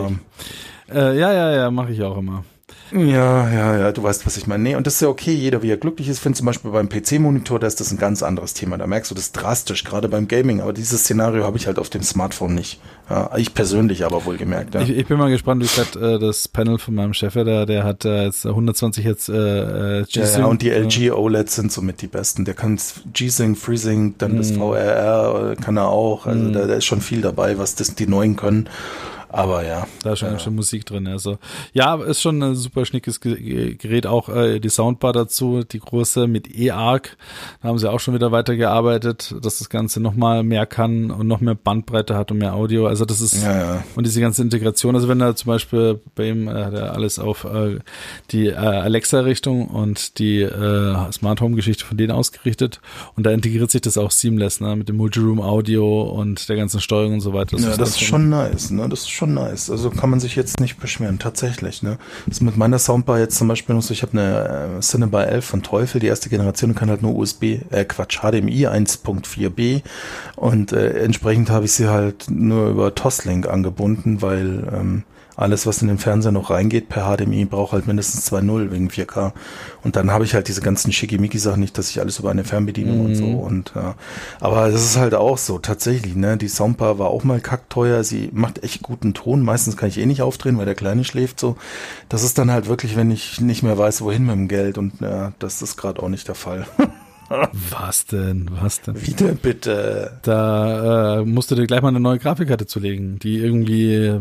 Äh, ja, ja, ja, mache ich auch immer. Ja, ja, ja, du weißt, was ich meine. Nee, und das ist ja okay, jeder wie er glücklich ist. Finde zum Beispiel beim PC-Monitor, da ist das ein ganz anderes Thema. Da merkst du das drastisch, gerade beim Gaming. Aber dieses Szenario habe ich halt auf dem Smartphone nicht. Ja, ich persönlich aber wohl gemerkt. Ja. Ich, ich bin mal gespannt, wie gesagt, äh, das Panel von meinem Chef, der, der hat äh, jetzt 120 jetzt äh, äh, G-Sync. Ja, ja, und die LG OLEDs sind somit die besten. Der kann G-Sync, FreeSync, dann mm. das VRR kann er auch. Also mm. da, da ist schon viel dabei, was das, die neuen können. Aber ja. Da ist schon, ja. schon Musik drin. Also ja, ist schon ein super schnickes Gerät. Auch äh, die Soundbar dazu, die große mit E-Arc. Da haben sie auch schon wieder weitergearbeitet, dass das Ganze nochmal mehr kann und noch mehr Bandbreite hat und mehr Audio. Also das ist ja, ja. und diese ganze Integration. Also wenn er zum Beispiel bei ihm äh, hat er alles auf äh, die äh, Alexa-Richtung und die äh, Smart Home-Geschichte von denen ausgerichtet und da integriert sich das auch seamless, ne, mit dem Multiroom-Audio und der ganzen Steuerung und so weiter. Das ja, ist das ist schon nice, ne? Das ist schon nice. Also kann man sich jetzt nicht beschweren, tatsächlich. Ne? Das mit meiner Soundbar jetzt zum Beispiel noch ich habe eine äh, Cinebar 11 von Teufel, die erste Generation, kann halt nur USB, äh Quatsch, HDMI 1.4b und äh, entsprechend habe ich sie halt nur über Toslink angebunden, weil ähm, alles, was in den Fernseher noch reingeht per HDMI, braucht halt mindestens 2.0 wegen 4K. Und dann habe ich halt diese ganzen Schickimicki-Sachen nicht, dass ich alles über eine Fernbedienung mhm. und so. Und ja. Aber das ist halt auch so, tatsächlich, ne? Die Soundbar war auch mal kackteuer. Sie macht echt guten Ton. Meistens kann ich eh nicht aufdrehen, weil der Kleine schläft so. Das ist dann halt wirklich, wenn ich nicht mehr weiß, wohin mit dem Geld. Und ja, das ist gerade auch nicht der Fall. Was denn? Was denn? Wie denn bitte? Da äh, musst du dir gleich mal eine neue Grafikkarte zulegen, die irgendwie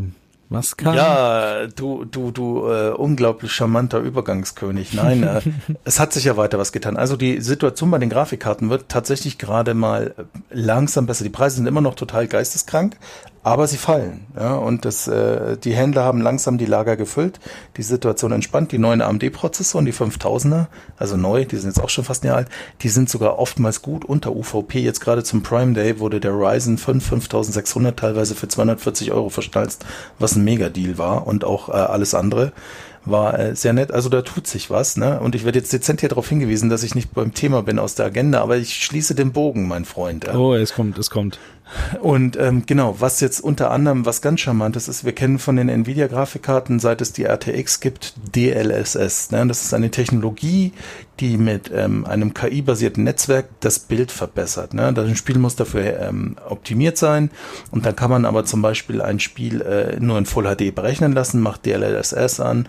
was kann? Ja, du, du, du, äh, unglaublich charmanter Übergangskönig. Nein, äh, es hat sich ja weiter was getan. Also die Situation bei den Grafikkarten wird tatsächlich gerade mal langsam besser. Die Preise sind immer noch total geisteskrank, aber sie fallen. Ja, und das, äh, die Händler haben langsam die Lager gefüllt, die Situation entspannt. Die neuen AMD-Prozessoren, die 5000er, also neu, die sind jetzt auch schon fast ein Jahr alt, die sind sogar oftmals gut unter UVP. Jetzt gerade zum Prime Day wurde der Ryzen 5 5600 teilweise für 240 Euro verschnalzt, was ein Mega-Deal war und auch äh, alles andere war äh, sehr nett. Also da tut sich was, ne? Und ich werde jetzt dezent hier darauf hingewiesen, dass ich nicht beim Thema bin aus der Agenda, aber ich schließe den Bogen, mein Freund. Ja. Oh, es kommt, es kommt. Und ähm, genau, was jetzt unter anderem was ganz Charmantes ist, wir kennen von den Nvidia-Grafikkarten, seit es die RTX gibt, DLSS. Ne? Das ist eine Technologie, die mit ähm, einem KI-basierten Netzwerk das Bild verbessert. Ne? Das Spiel muss dafür ähm, optimiert sein und dann kann man aber zum Beispiel ein Spiel äh, nur in Full HD berechnen lassen, macht DLSS an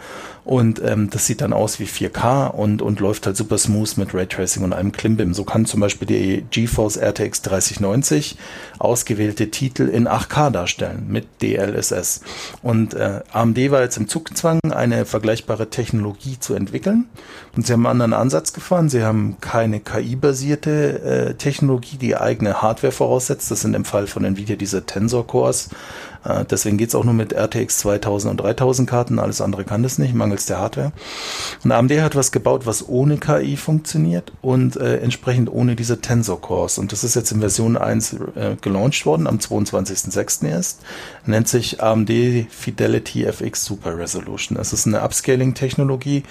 und ähm, das sieht dann aus wie 4K und, und läuft halt super smooth mit Raytracing und einem Klimbim. So kann zum Beispiel die GeForce RTX 3090 ausgewählte Titel in 8K darstellen mit DLSS. Und äh, AMD war jetzt im Zugzwang, eine vergleichbare Technologie zu entwickeln. Und sie haben einen anderen Ansatz gefahren. Sie haben keine KI-basierte äh, Technologie, die eigene Hardware voraussetzt. Das sind im Fall von Nvidia diese Tensor Cores, äh, deswegen geht's auch nur mit RTX 2000 und 3000 Karten. Alles andere kann das nicht, mangels der Hardware. Und AMD hat was gebaut, was ohne KI funktioniert und äh, entsprechend ohne diese Tensor Cores. Und das ist jetzt in Version 1 äh, gelauncht worden, am 22.06. erst. Nennt sich AMD Fidelity FX Super Resolution. Das ist eine Upscaling-Technologie.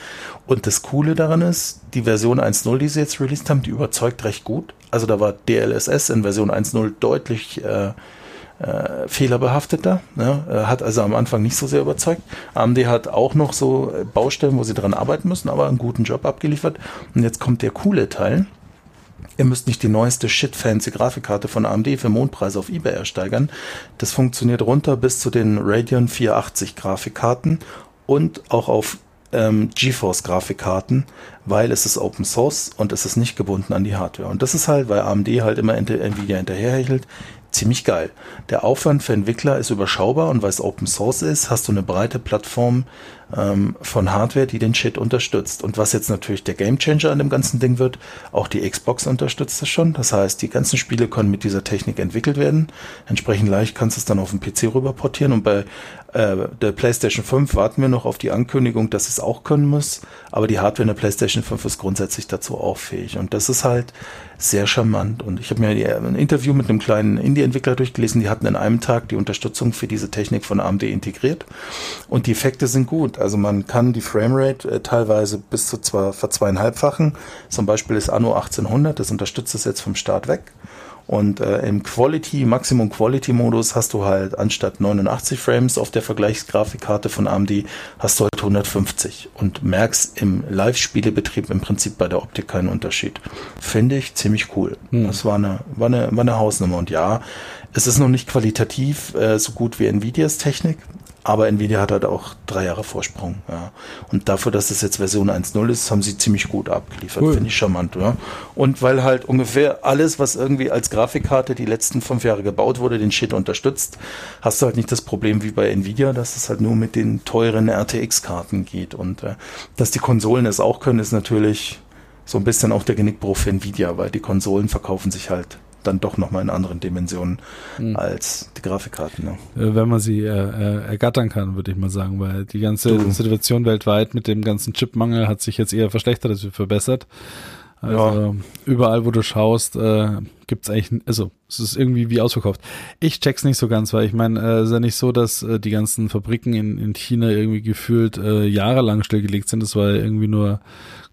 Und das Coole daran ist, die Version 1.0, die sie jetzt released haben, die überzeugt recht gut. Also da war DLSS in Version 1.0 deutlich äh, äh, fehlerbehafteter. Ne? Hat also am Anfang nicht so sehr überzeugt. AMD hat auch noch so äh, Baustellen, wo sie dran arbeiten müssen, aber einen guten Job abgeliefert. Und jetzt kommt der coole Teil. Ihr müsst nicht die neueste shit-fancy Grafikkarte von AMD für Mondpreise auf eBay ersteigern. Das funktioniert runter bis zu den Radeon 480 Grafikkarten und auch auf ähm, GeForce Grafikkarten, weil es ist Open Source und es ist nicht gebunden an die Hardware. Und das ist halt, weil AMD halt immer Nvidia hinterherhechelt, ziemlich geil. Der Aufwand für Entwickler ist überschaubar und weil es Open Source ist, hast du eine breite Plattform ähm, von Hardware, die den Shit unterstützt. Und was jetzt natürlich der Gamechanger an dem ganzen Ding wird, auch die Xbox unterstützt das schon. Das heißt, die ganzen Spiele können mit dieser Technik entwickelt werden. Entsprechend leicht kannst du es dann auf den PC rüber portieren und bei äh, der PlayStation 5 warten wir noch auf die Ankündigung, dass es auch können muss. Aber die Hardware in der PlayStation 5 ist grundsätzlich dazu auch fähig. Und das ist halt sehr charmant. Und ich habe mir ein Interview mit einem kleinen Indie-Entwickler durchgelesen. Die hatten in einem Tag die Unterstützung für diese Technik von AMD integriert. Und die Effekte sind gut. Also man kann die Framerate äh, teilweise bis zu zwar verzweieinhalbfachen. Zum Beispiel ist Anno 1800. Das unterstützt es jetzt vom Start weg. Und äh, im Quality, Maximum Quality Modus hast du halt anstatt 89 Frames auf der Vergleichsgrafikkarte von AMD hast du halt 150 und merkst im Live-Spielebetrieb im Prinzip bei der Optik keinen Unterschied. Finde ich ziemlich cool. Hm. Das war eine, war eine, war eine Hausnummer. Und ja, es ist noch nicht qualitativ äh, so gut wie Nvidias Technik, aber Nvidia hat halt auch drei Jahre Vorsprung. Ja. Und dafür, dass das jetzt Version 1.0 ist, haben sie ziemlich gut abgeliefert. Cool. Finde ich charmant. Ja. Und weil halt ungefähr alles, was irgendwie als Grafikkarte die letzten fünf Jahre gebaut wurde, den Shit unterstützt, hast du halt nicht das Problem wie bei Nvidia, dass es halt nur mit den teuren RTX-Karten geht. Und äh, dass die Konsolen es auch können, ist natürlich so ein bisschen auch der Genickbruch für Nvidia, weil die Konsolen verkaufen sich halt dann doch nochmal in anderen Dimensionen mhm. als die Grafikkarten. Ne? Äh, wenn man sie äh, äh, ergattern kann, würde ich mal sagen, weil die ganze du. Situation weltweit mit dem ganzen Chipmangel hat sich jetzt eher verschlechtert als verbessert. Also ja. überall, wo du schaust, äh, gibt's eigentlich, also es ist irgendwie wie ausverkauft. Ich check's nicht so ganz, weil ich meine, äh, ist ja nicht so, dass äh, die ganzen Fabriken in, in China irgendwie gefühlt äh, jahrelang stillgelegt sind. Das war irgendwie nur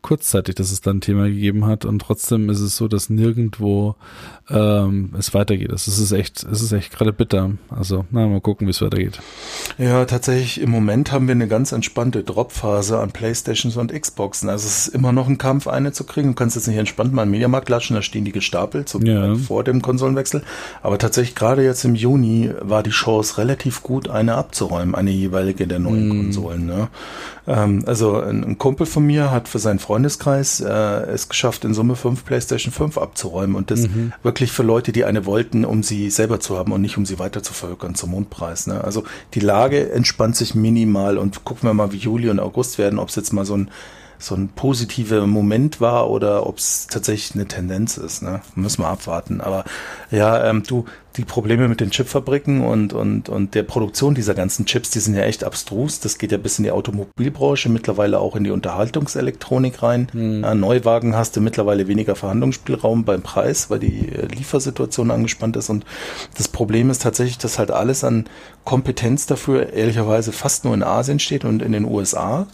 kurzzeitig, dass es dann ein Thema gegeben hat und trotzdem ist es so, dass nirgendwo ähm, es weitergeht. Es ist echt, es ist echt gerade bitter. Also, na, mal gucken, wie es weitergeht. Ja, tatsächlich, im Moment haben wir eine ganz entspannte Dropphase an Playstations und Xboxen. Also es ist immer noch ein Kampf, eine zu kriegen. Du kannst jetzt nicht entspannt mal einen Mediamarkt latschen, da stehen die gestapelt, so ja. vor dem Konsolenwechsel. Aber tatsächlich, gerade jetzt im Juni war die Chance relativ gut, eine abzuräumen, eine jeweilige der neuen mm. Konsolen. Ne? Ähm, also ein, ein, Kumpel von mir hat für seinen Freundeskreis äh, es geschafft, in Summe fünf PlayStation 5 abzuräumen und das mhm. wirklich für Leute, die eine wollten, um sie selber zu haben und nicht um sie weiter zu verhökern zum Mondpreis. Ne? Also die Lage entspannt sich minimal und gucken wir mal, wie Juli und August werden, ob es jetzt mal so ein so ein positiver Moment war oder ob es tatsächlich eine Tendenz ist. Ne? Müssen wir abwarten. Aber ja, ähm, du, die Probleme mit den Chipfabriken und, und, und der Produktion dieser ganzen Chips, die sind ja echt abstrus. Das geht ja bis in die Automobilbranche, mittlerweile auch in die Unterhaltungselektronik rein. Mhm. Ja, Neuwagen hast du mittlerweile weniger Verhandlungsspielraum beim Preis, weil die äh, Liefersituation angespannt ist. Und das Problem ist tatsächlich, dass halt alles an Kompetenz dafür ehrlicherweise fast nur in Asien steht und in den USA.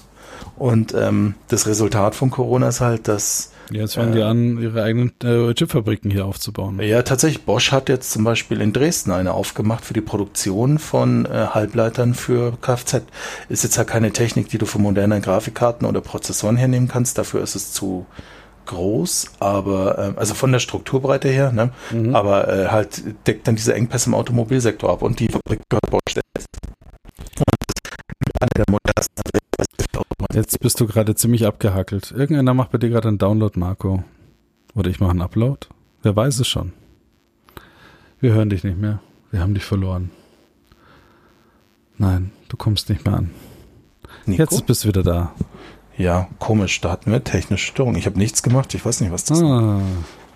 Und ähm, das Resultat von Corona ist halt, dass Jetzt fangen äh, die an, ihre eigenen äh, Chipfabriken hier aufzubauen. Ja, tatsächlich. Bosch hat jetzt zum Beispiel in Dresden eine aufgemacht für die Produktion von äh, Halbleitern für Kfz. Ist jetzt ja keine Technik, die du für moderne Grafikkarten oder Prozessoren hernehmen kannst. Dafür ist es zu groß, aber äh, also von der Strukturbreite her, ne? Mhm. aber äh, halt deckt dann diese Engpässe im Automobilsektor ab und die Fabrik gehört Bosch selbst. Und eine der modernsten Jetzt bist du gerade ziemlich abgehackelt. Irgendeiner macht bei dir gerade einen Download, Marco. Oder ich mache einen Upload. Wer weiß es schon. Wir hören dich nicht mehr. Wir haben dich verloren. Nein, du kommst nicht mehr an. Nico? Jetzt bist du wieder da. Ja, komisch, da hatten wir technische Störung. Ich habe nichts gemacht, ich weiß nicht, was das ist. Ah,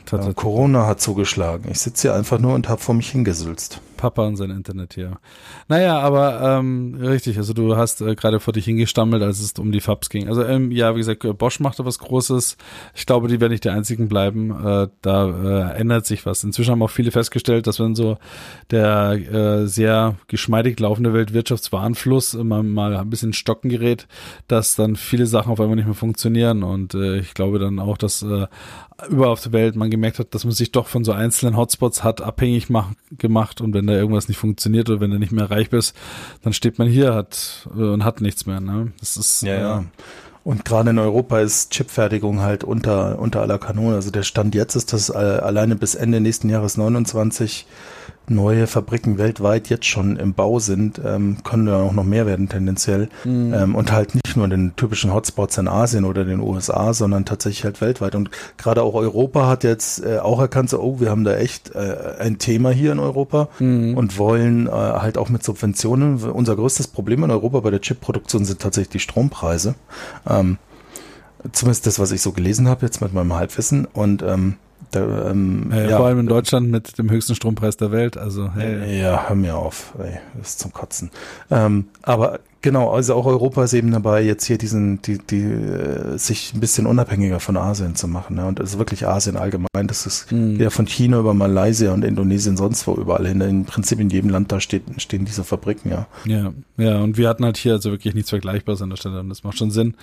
ta. Corona hat zugeschlagen. Ich sitze hier einfach nur und habe vor mich hingesülzt. Papa und sein Internet hier. Naja, aber ähm, richtig, also du hast äh, gerade vor dich hingestammelt, als es um die Fabs ging. Also ähm, ja, wie gesagt, Bosch macht da was Großes. Ich glaube, die werden nicht die einzigen bleiben. Äh, da äh, ändert sich was. Inzwischen haben auch viele festgestellt, dass wenn so der äh, sehr geschmeidig laufende Weltwirtschaftswarenfluss immer mal ein bisschen stocken gerät, dass dann viele Sachen auf einmal nicht mehr funktionieren. Und äh, ich glaube dann auch, dass äh, überall auf der Welt man gemerkt hat, dass man sich doch von so einzelnen Hotspots hat abhängig mach, gemacht und wenn da irgendwas nicht funktioniert oder wenn du nicht mehr erreichbar bist, dann steht man hier hat äh, und hat nichts mehr. Ne? Das ist äh, Und gerade in Europa ist Chipfertigung halt unter, unter aller Kanone. Also der Stand jetzt ist, dass äh, alleine bis Ende nächsten Jahres 29 neue Fabriken weltweit jetzt schon im Bau sind, ähm, können ja auch noch mehr werden tendenziell. Ähm, und halt nicht nur in den typischen Hotspots in Asien oder den USA, sondern tatsächlich halt weltweit. Und gerade auch Europa hat jetzt äh, auch erkannt, so, oh, wir haben da echt äh, ein Thema hier in Europa und wollen äh, halt auch mit Subventionen. Unser größtes Problem in Europa bei der Chipproduktion sind tatsächlich die Strompreise. Ähm, zumindest das, was ich so gelesen habe jetzt mit meinem Halbwissen. Und ähm, da, ähm, äh, ja, vor allem in Deutschland mit dem höchsten Strompreis der Welt. Also hey, ja, hör mir auf, ey, das ist zum Kotzen. Ähm, aber genau, also auch Europa ist eben dabei, jetzt hier diesen, die, die, äh, sich ein bisschen unabhängiger von Asien zu machen. Ne? Und ist wirklich Asien allgemein. Das ist Mhm. ja von China über Malaysia und Indonesien sonst wo überall hin. Im Prinzip in jedem Land da steht, stehen diese Fabriken, ja. Ja, ja, und wir hatten halt hier also wirklich nichts Vergleichbares an der Stelle und das macht schon Sinn,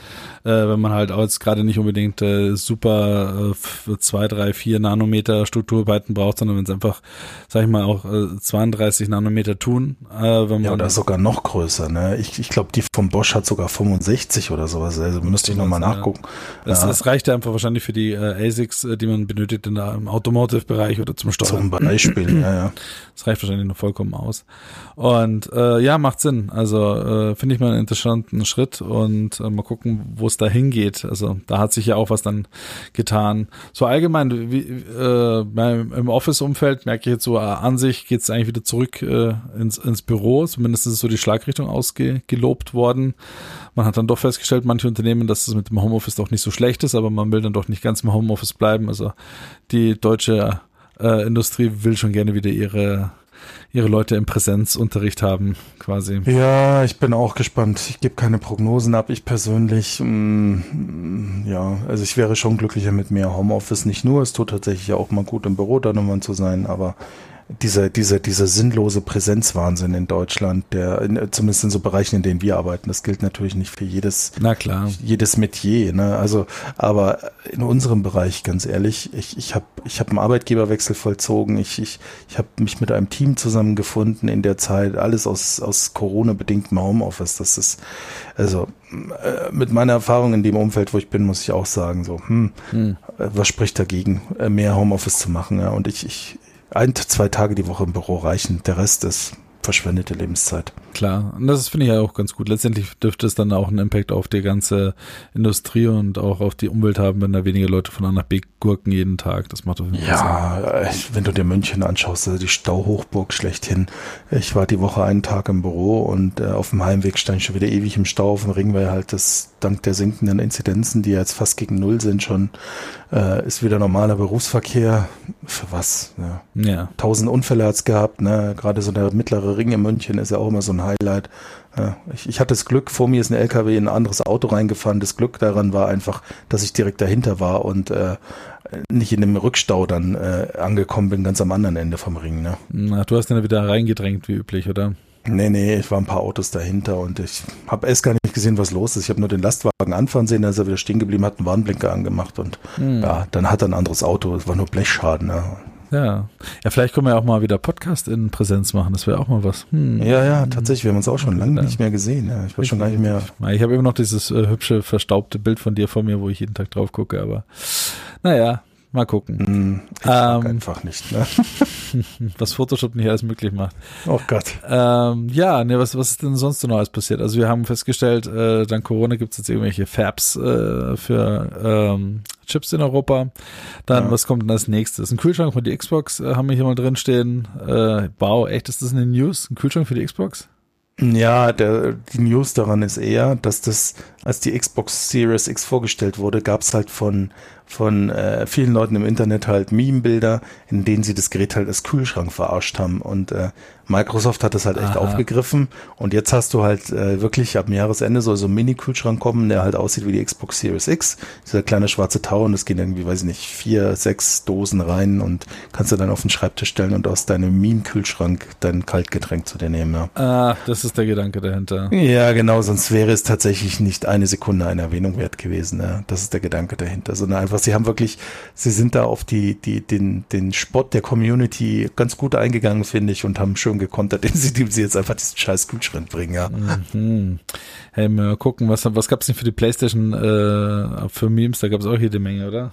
äh, wenn man halt auch jetzt gerade nicht unbedingt äh, super äh, f- zwei, drei, vier Nanometer Strukturarbeiten braucht, sondern wenn es einfach, sag ich mal, auch äh, 32 Nanometer tun, äh, wenn man Ja, oder sogar noch größer, ne? Ich, ich glaube, die vom Bosch hat sogar 65 oder sowas. Also müsste ich nochmal ja. nachgucken. es, Ja. es reicht ja einfach wahrscheinlich für die äh, ASICs, äh, die man benötigt in der, im Automotive-Bereich oder zum Steuern. Zum Beispiel, ja, ja. Das reicht wahrscheinlich noch vollkommen aus. Und äh, ja, macht Sinn. Also äh, finde ich mal einen interessanten Schritt und äh, mal gucken, wo es da hingeht. Also da hat sich ja auch was dann getan. So allgemein, wie, äh, im Office-Umfeld merke ich jetzt so, äh, an sich geht es eigentlich wieder zurück äh, ins, ins Büro. Zumindest ist so die Schlagrichtung ausgelobt worden. Man hat dann doch festgestellt, manche Unternehmen, dass es mit dem Homeoffice doch nicht so schlecht ist, aber man will dann doch nicht ganz im Homeoffice bleiben. Also die deutsche äh, Industrie will schon gerne wieder ihre ihre Leute im Präsenzunterricht haben, quasi. Ja, ich bin auch gespannt. Ich gebe keine Prognosen ab. Ich persönlich, mm, ja, also ich wäre schon glücklicher mit mehr Homeoffice. Nicht nur, es tut tatsächlich auch mal gut im Büro dann nochmal zu sein, aber dieser, dieser, dieser sinnlose Präsenzwahnsinn in Deutschland, der in, zumindest in so Bereichen, in denen wir arbeiten, das gilt natürlich nicht für jedes Na klar. jedes Metier, ne? Also, aber in unserem Bereich, ganz ehrlich, ich, ich habe ich hab einen Arbeitgeberwechsel vollzogen, ich, ich, ich habe mich mit einem Team zusammengefunden in der Zeit, alles aus, aus Corona-bedingtem Homeoffice. Das ist, also äh, mit meiner Erfahrung in dem Umfeld, wo ich bin, muss ich auch sagen, so, hm, Hm. was spricht dagegen, äh, mehr Homeoffice zu machen? Ja? Und ich, ich, ein, zwei Tage die Woche im Büro reichen, der Rest ist verschwendete Lebenszeit. Klar, und das finde ich ja auch ganz gut. Letztendlich dürfte es dann auch einen Impact auf die ganze Industrie und auch auf die Umwelt haben, wenn da weniger Leute von A nach B gurken jeden Tag. Das macht auf jeden Fall Sinn. Ja, äh, wenn du dir München anschaust, also die Stauhochburg schlechthin. Ich war die Woche einen Tag im Büro und äh, auf dem Heimweg stand ich schon wieder ewig im Stau auf dem Ring, weil halt das dank der sinkenden Inzidenzen, die jetzt fast gegen Null sind schon, äh, ist wieder normaler Berufsverkehr. Für was? Ja. Ja, Tausend Unfälle hat's gehabt, ne? Gerade so der mittlere Ring in München ist ja auch immer so ein Highlight. Ich, ich hatte das Glück, vor mir ist ein LKW in ein anderes Auto reingefahren. Das Glück daran war einfach, dass ich direkt dahinter war und äh, nicht in dem Rückstau dann äh, angekommen bin, ganz am anderen Ende vom Ring. Ne? Na, du hast dann wieder reingedrängt, wie üblich, oder? Nee, nee, ich war ein paar Autos dahinter und ich habe erst gar nicht gesehen, was los ist. Ich habe nur den Lastwagen anfahren sehen, ist er wieder stehen geblieben, hat einen Warnblinker angemacht und Hm. ja, dann hat er ein anderes Auto. Es war nur Blechschaden. Ne? Ja. Ja, vielleicht können wir ja auch mal wieder Podcast in Präsenz machen. Das wäre auch mal was. Hm. Ja, ja, tatsächlich. Wir haben uns auch schon lange Ja. nicht mehr gesehen. Ja. Ich war schon gar nicht mehr. Ich habe immer noch dieses äh, hübsche, verstaubte Bild von dir vor mir, wo ich jeden Tag drauf gucke, aber naja, mal gucken, Hm, Ich Ähm. einfach nicht. Ne? was Photoshop nicht alles möglich macht. Oh Gott. Ähm, ja, ne, was, was ist denn sonst so noch alles passiert? Also wir haben festgestellt, äh, dank Corona gibt es jetzt irgendwelche Fabs äh, für ähm, Chips in Europa. Dann, Ja. was kommt denn als nächstes? Ein Kühlschrank für die Xbox äh, haben wir hier mal drin stehen. Äh, wow, echt, ist das eine News? Ein Kühlschrank für die Xbox? Ja, der, die News daran ist eher, dass das, als die Xbox Series X vorgestellt wurde, gab es halt von, von äh, vielen Leuten im Internet halt Meme-Bilder, in denen sie das Gerät halt als Kühlschrank verarscht haben. Und äh, Microsoft hat das halt echt Aha. aufgegriffen. Und jetzt hast du halt äh, wirklich ab Jahresende soll so ein Mini-Kühlschrank kommen, der halt aussieht wie die Xbox Series X. Dieser kleine schwarze Tau und es gehen irgendwie, weiß ich nicht, vier, sechs Dosen rein und kannst du dann auf den Schreibtisch stellen und aus deinem Meme-Kühlschrank dein Kaltgetränk zu dir nehmen, ja. Ah, das ist der Gedanke dahinter. Ja, genau, sonst wäre es tatsächlich nicht eine Sekunde eine Erwähnung wert gewesen. Ja. Das ist der Gedanke dahinter. Sondern einfach, sie haben wirklich, sie sind da auf die, die, den, den Spott der Community ganz gut eingegangen, finde ich, und haben schön gekontert, indem sie, indem sie jetzt einfach diesen scheiß Kühlschrank bringen, ja. Mhm. Hey, mal gucken, was, was gab's denn für die Playstation äh, für Memes? Da gab's auch jede Menge, oder?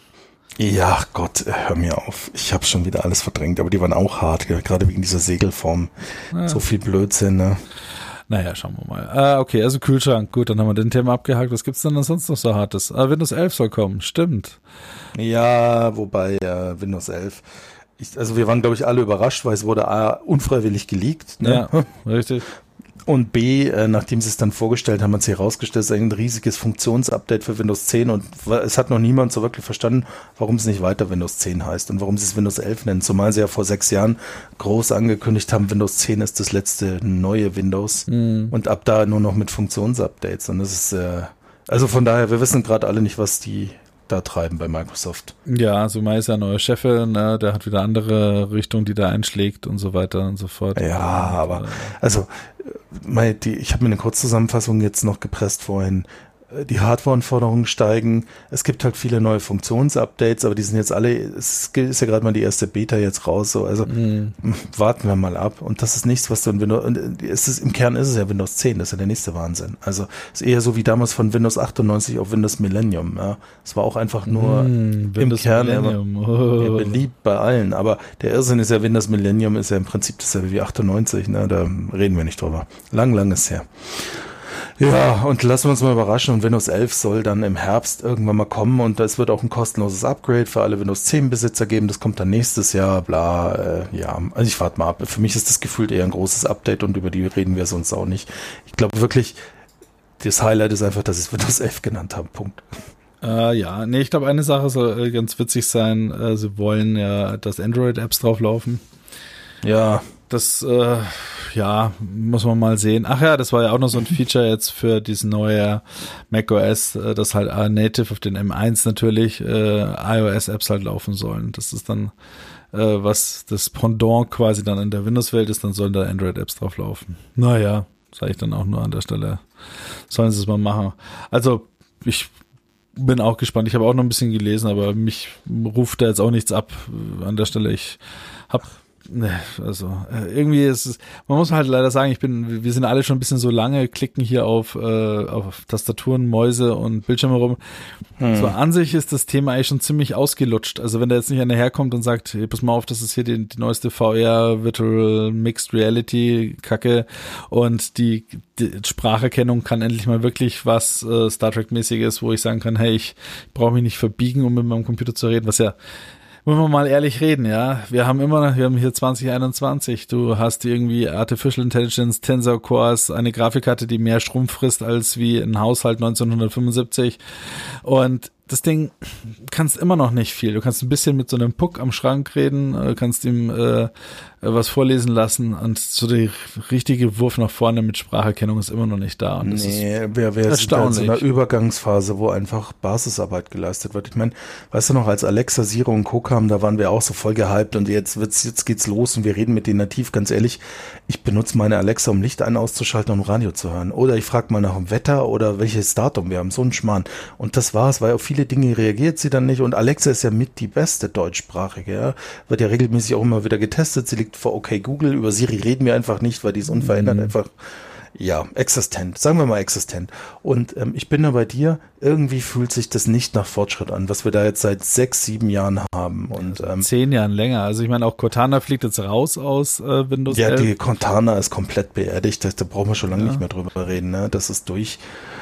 Ja, Gott, hör mir auf. Ich habe schon wieder alles verdrängt, aber die waren auch hart, gerade wegen dieser Segelform. Ja. So viel Blödsinn, ne? Naja, schauen wir mal. Ah, okay, also Kühlschrank. Gut, dann haben wir den Thema abgehakt. Was gibt's denn sonst noch so hartes? Ah, Windows 11 soll kommen. Stimmt. Ja, wobei äh, Windows 11. Ich, also wir waren, glaube ich, alle überrascht, weil es wurde A, unfreiwillig geleakt. Ne? Ja, richtig. Und B, äh, nachdem sie es dann vorgestellt haben, hat sich herausgestellt, es ist ein riesiges Funktionsupdate für Windows 10 und es hat noch niemand so wirklich verstanden, warum es nicht weiter Windows 10 heißt und warum sie es Windows 11 nennen. Zumal sie ja vor sechs Jahren groß angekündigt haben, Windows 10 ist das letzte neue Windows und ab da nur noch mit Funktionsupdates. Und das ist, äh, also von daher, wir wissen gerade alle nicht, was die da treiben bei Microsoft. Ja, so Mai ist ja neuer Chefin, ne? der hat wieder andere Richtung, die da einschlägt und so weiter und so fort. Ja, aber äh, also ich habe mir eine Kurzzusammenfassung jetzt noch gepresst vorhin. Die Hardware-Anforderungen steigen. Es gibt halt viele neue Funktionsupdates, aber die sind jetzt alle, es ist ja gerade mal die erste Beta jetzt raus, so, also Mhm. warten wir mal ab. Und das ist nichts, was du in Windows, und äh, es ist, im Kern ist es ja Windows 10, das ist ja der nächste Wahnsinn. Also ist eher so wie damals von Windows 98 auf Windows Millennium, ja. Es war auch einfach nur Hm, im Kern ja, Oh. beliebt bei allen, aber der Irrsinn ist ja, Windows Millennium ist ja im Prinzip dasselbe wie 98, ne? da reden wir nicht drüber. Lang, lang ist her. Ja, und lassen wir uns mal überraschen und Windows 11 soll dann im Herbst irgendwann mal kommen und es wird auch ein kostenloses Upgrade für alle Windows 10 Besitzer geben, das kommt dann nächstes Jahr, bla, äh, ja, also ich warte mal ab. Für mich ist das gefühlt eher ein großes Update und über die reden wir sonst auch nicht. Ich glaube wirklich, das Highlight ist einfach, dass ich es Windows 11 genannt habe, Punkt. Äh, ja, nee, ich glaube, eine Sache soll äh, ganz witzig sein. Äh, sie wollen ja, dass Android-Apps drauflaufen. Ja, Das, äh, ja, muss man mal sehen. Ach ja, das war ja auch noch so ein Feature jetzt für diesen neue macOS, äh, dass halt native auf den M1 natürlich äh, iOS-Apps halt laufen sollen. Das ist dann, äh, was das Pendant quasi dann in der Windows-Welt ist, dann sollen da Android-Apps drauf laufen. Naja, sage ich dann auch nur an der Stelle. Sollen sie es mal machen. Also, ich bin auch gespannt. Ich habe auch noch ein bisschen gelesen, aber mich ruft da jetzt auch nichts ab äh, an der Stelle. Ich habe also äh, irgendwie ist es, man muss halt leider sagen, ich bin, wir sind alle schon ein bisschen so lange, klicken hier auf, äh, auf Tastaturen, Mäuse und Bildschirme rum. So an sich ist das Thema eigentlich schon ziemlich ausgelutscht. Also wenn da jetzt nicht einer herkommt und sagt, hey, pass mal auf, das ist hier die, die neueste VR Virtual Mixed Reality Kacke und die, die Spracherkennung kann endlich mal wirklich was äh, Star Trek mäßiges, wo ich sagen kann, hey, ich brauche mich nicht verbiegen, um mit meinem Computer zu reden, was ja wollen wir mal ehrlich reden, ja. Wir haben immer, wir haben hier 2021. Du hast irgendwie Artificial Intelligence, Tensor Cores, eine Grafikkarte, die mehr Strom frisst als wie ein Haushalt 1975. Und das Ding kannst immer noch nicht viel. Du kannst ein bisschen mit so einem Puck am Schrank reden, äh, kannst ihm äh, was vorlesen lassen und so der richtige Wurf nach vorne mit Spracherkennung ist immer noch nicht da. Und das Nee, wir, wir sind da in so einer Übergangsphase, wo einfach Basisarbeit geleistet wird. Ich meine, weißt du noch, als Alexa, Zero und Co. kamen, da waren wir auch so voll gehypt und jetzt wird's, jetzt geht's los und wir reden mit denen nativ. Ganz ehrlich, ich benutze meine Alexa, um Licht ein auszuschalten und Radio zu hören. Oder ich frage mal nach dem Wetter oder welches Datum wir haben. So ein Schmarrn. Und das war's, weil auf viele Dinge reagiert sie dann nicht. Und Alexa ist ja mit die beste deutschsprachige, ja. Wird ja regelmäßig auch immer wieder getestet. Sie liegt vor OK Google. Über Siri reden wir einfach nicht, weil die ist unverändert einfach ja, existent, sagen wir mal existent. Und ähm, ich bin da bei dir, irgendwie fühlt sich das nicht nach Fortschritt an, was wir da jetzt seit sechs, sieben Jahren haben. Und ähm, zehn Jahren länger. Also ich meine, auch Cortana fliegt jetzt raus aus äh, Windows ja, 11. die Cortana ist komplett beerdigt, da, da brauchen wir schon lange nicht mehr drüber reden, ne? Das ist durch.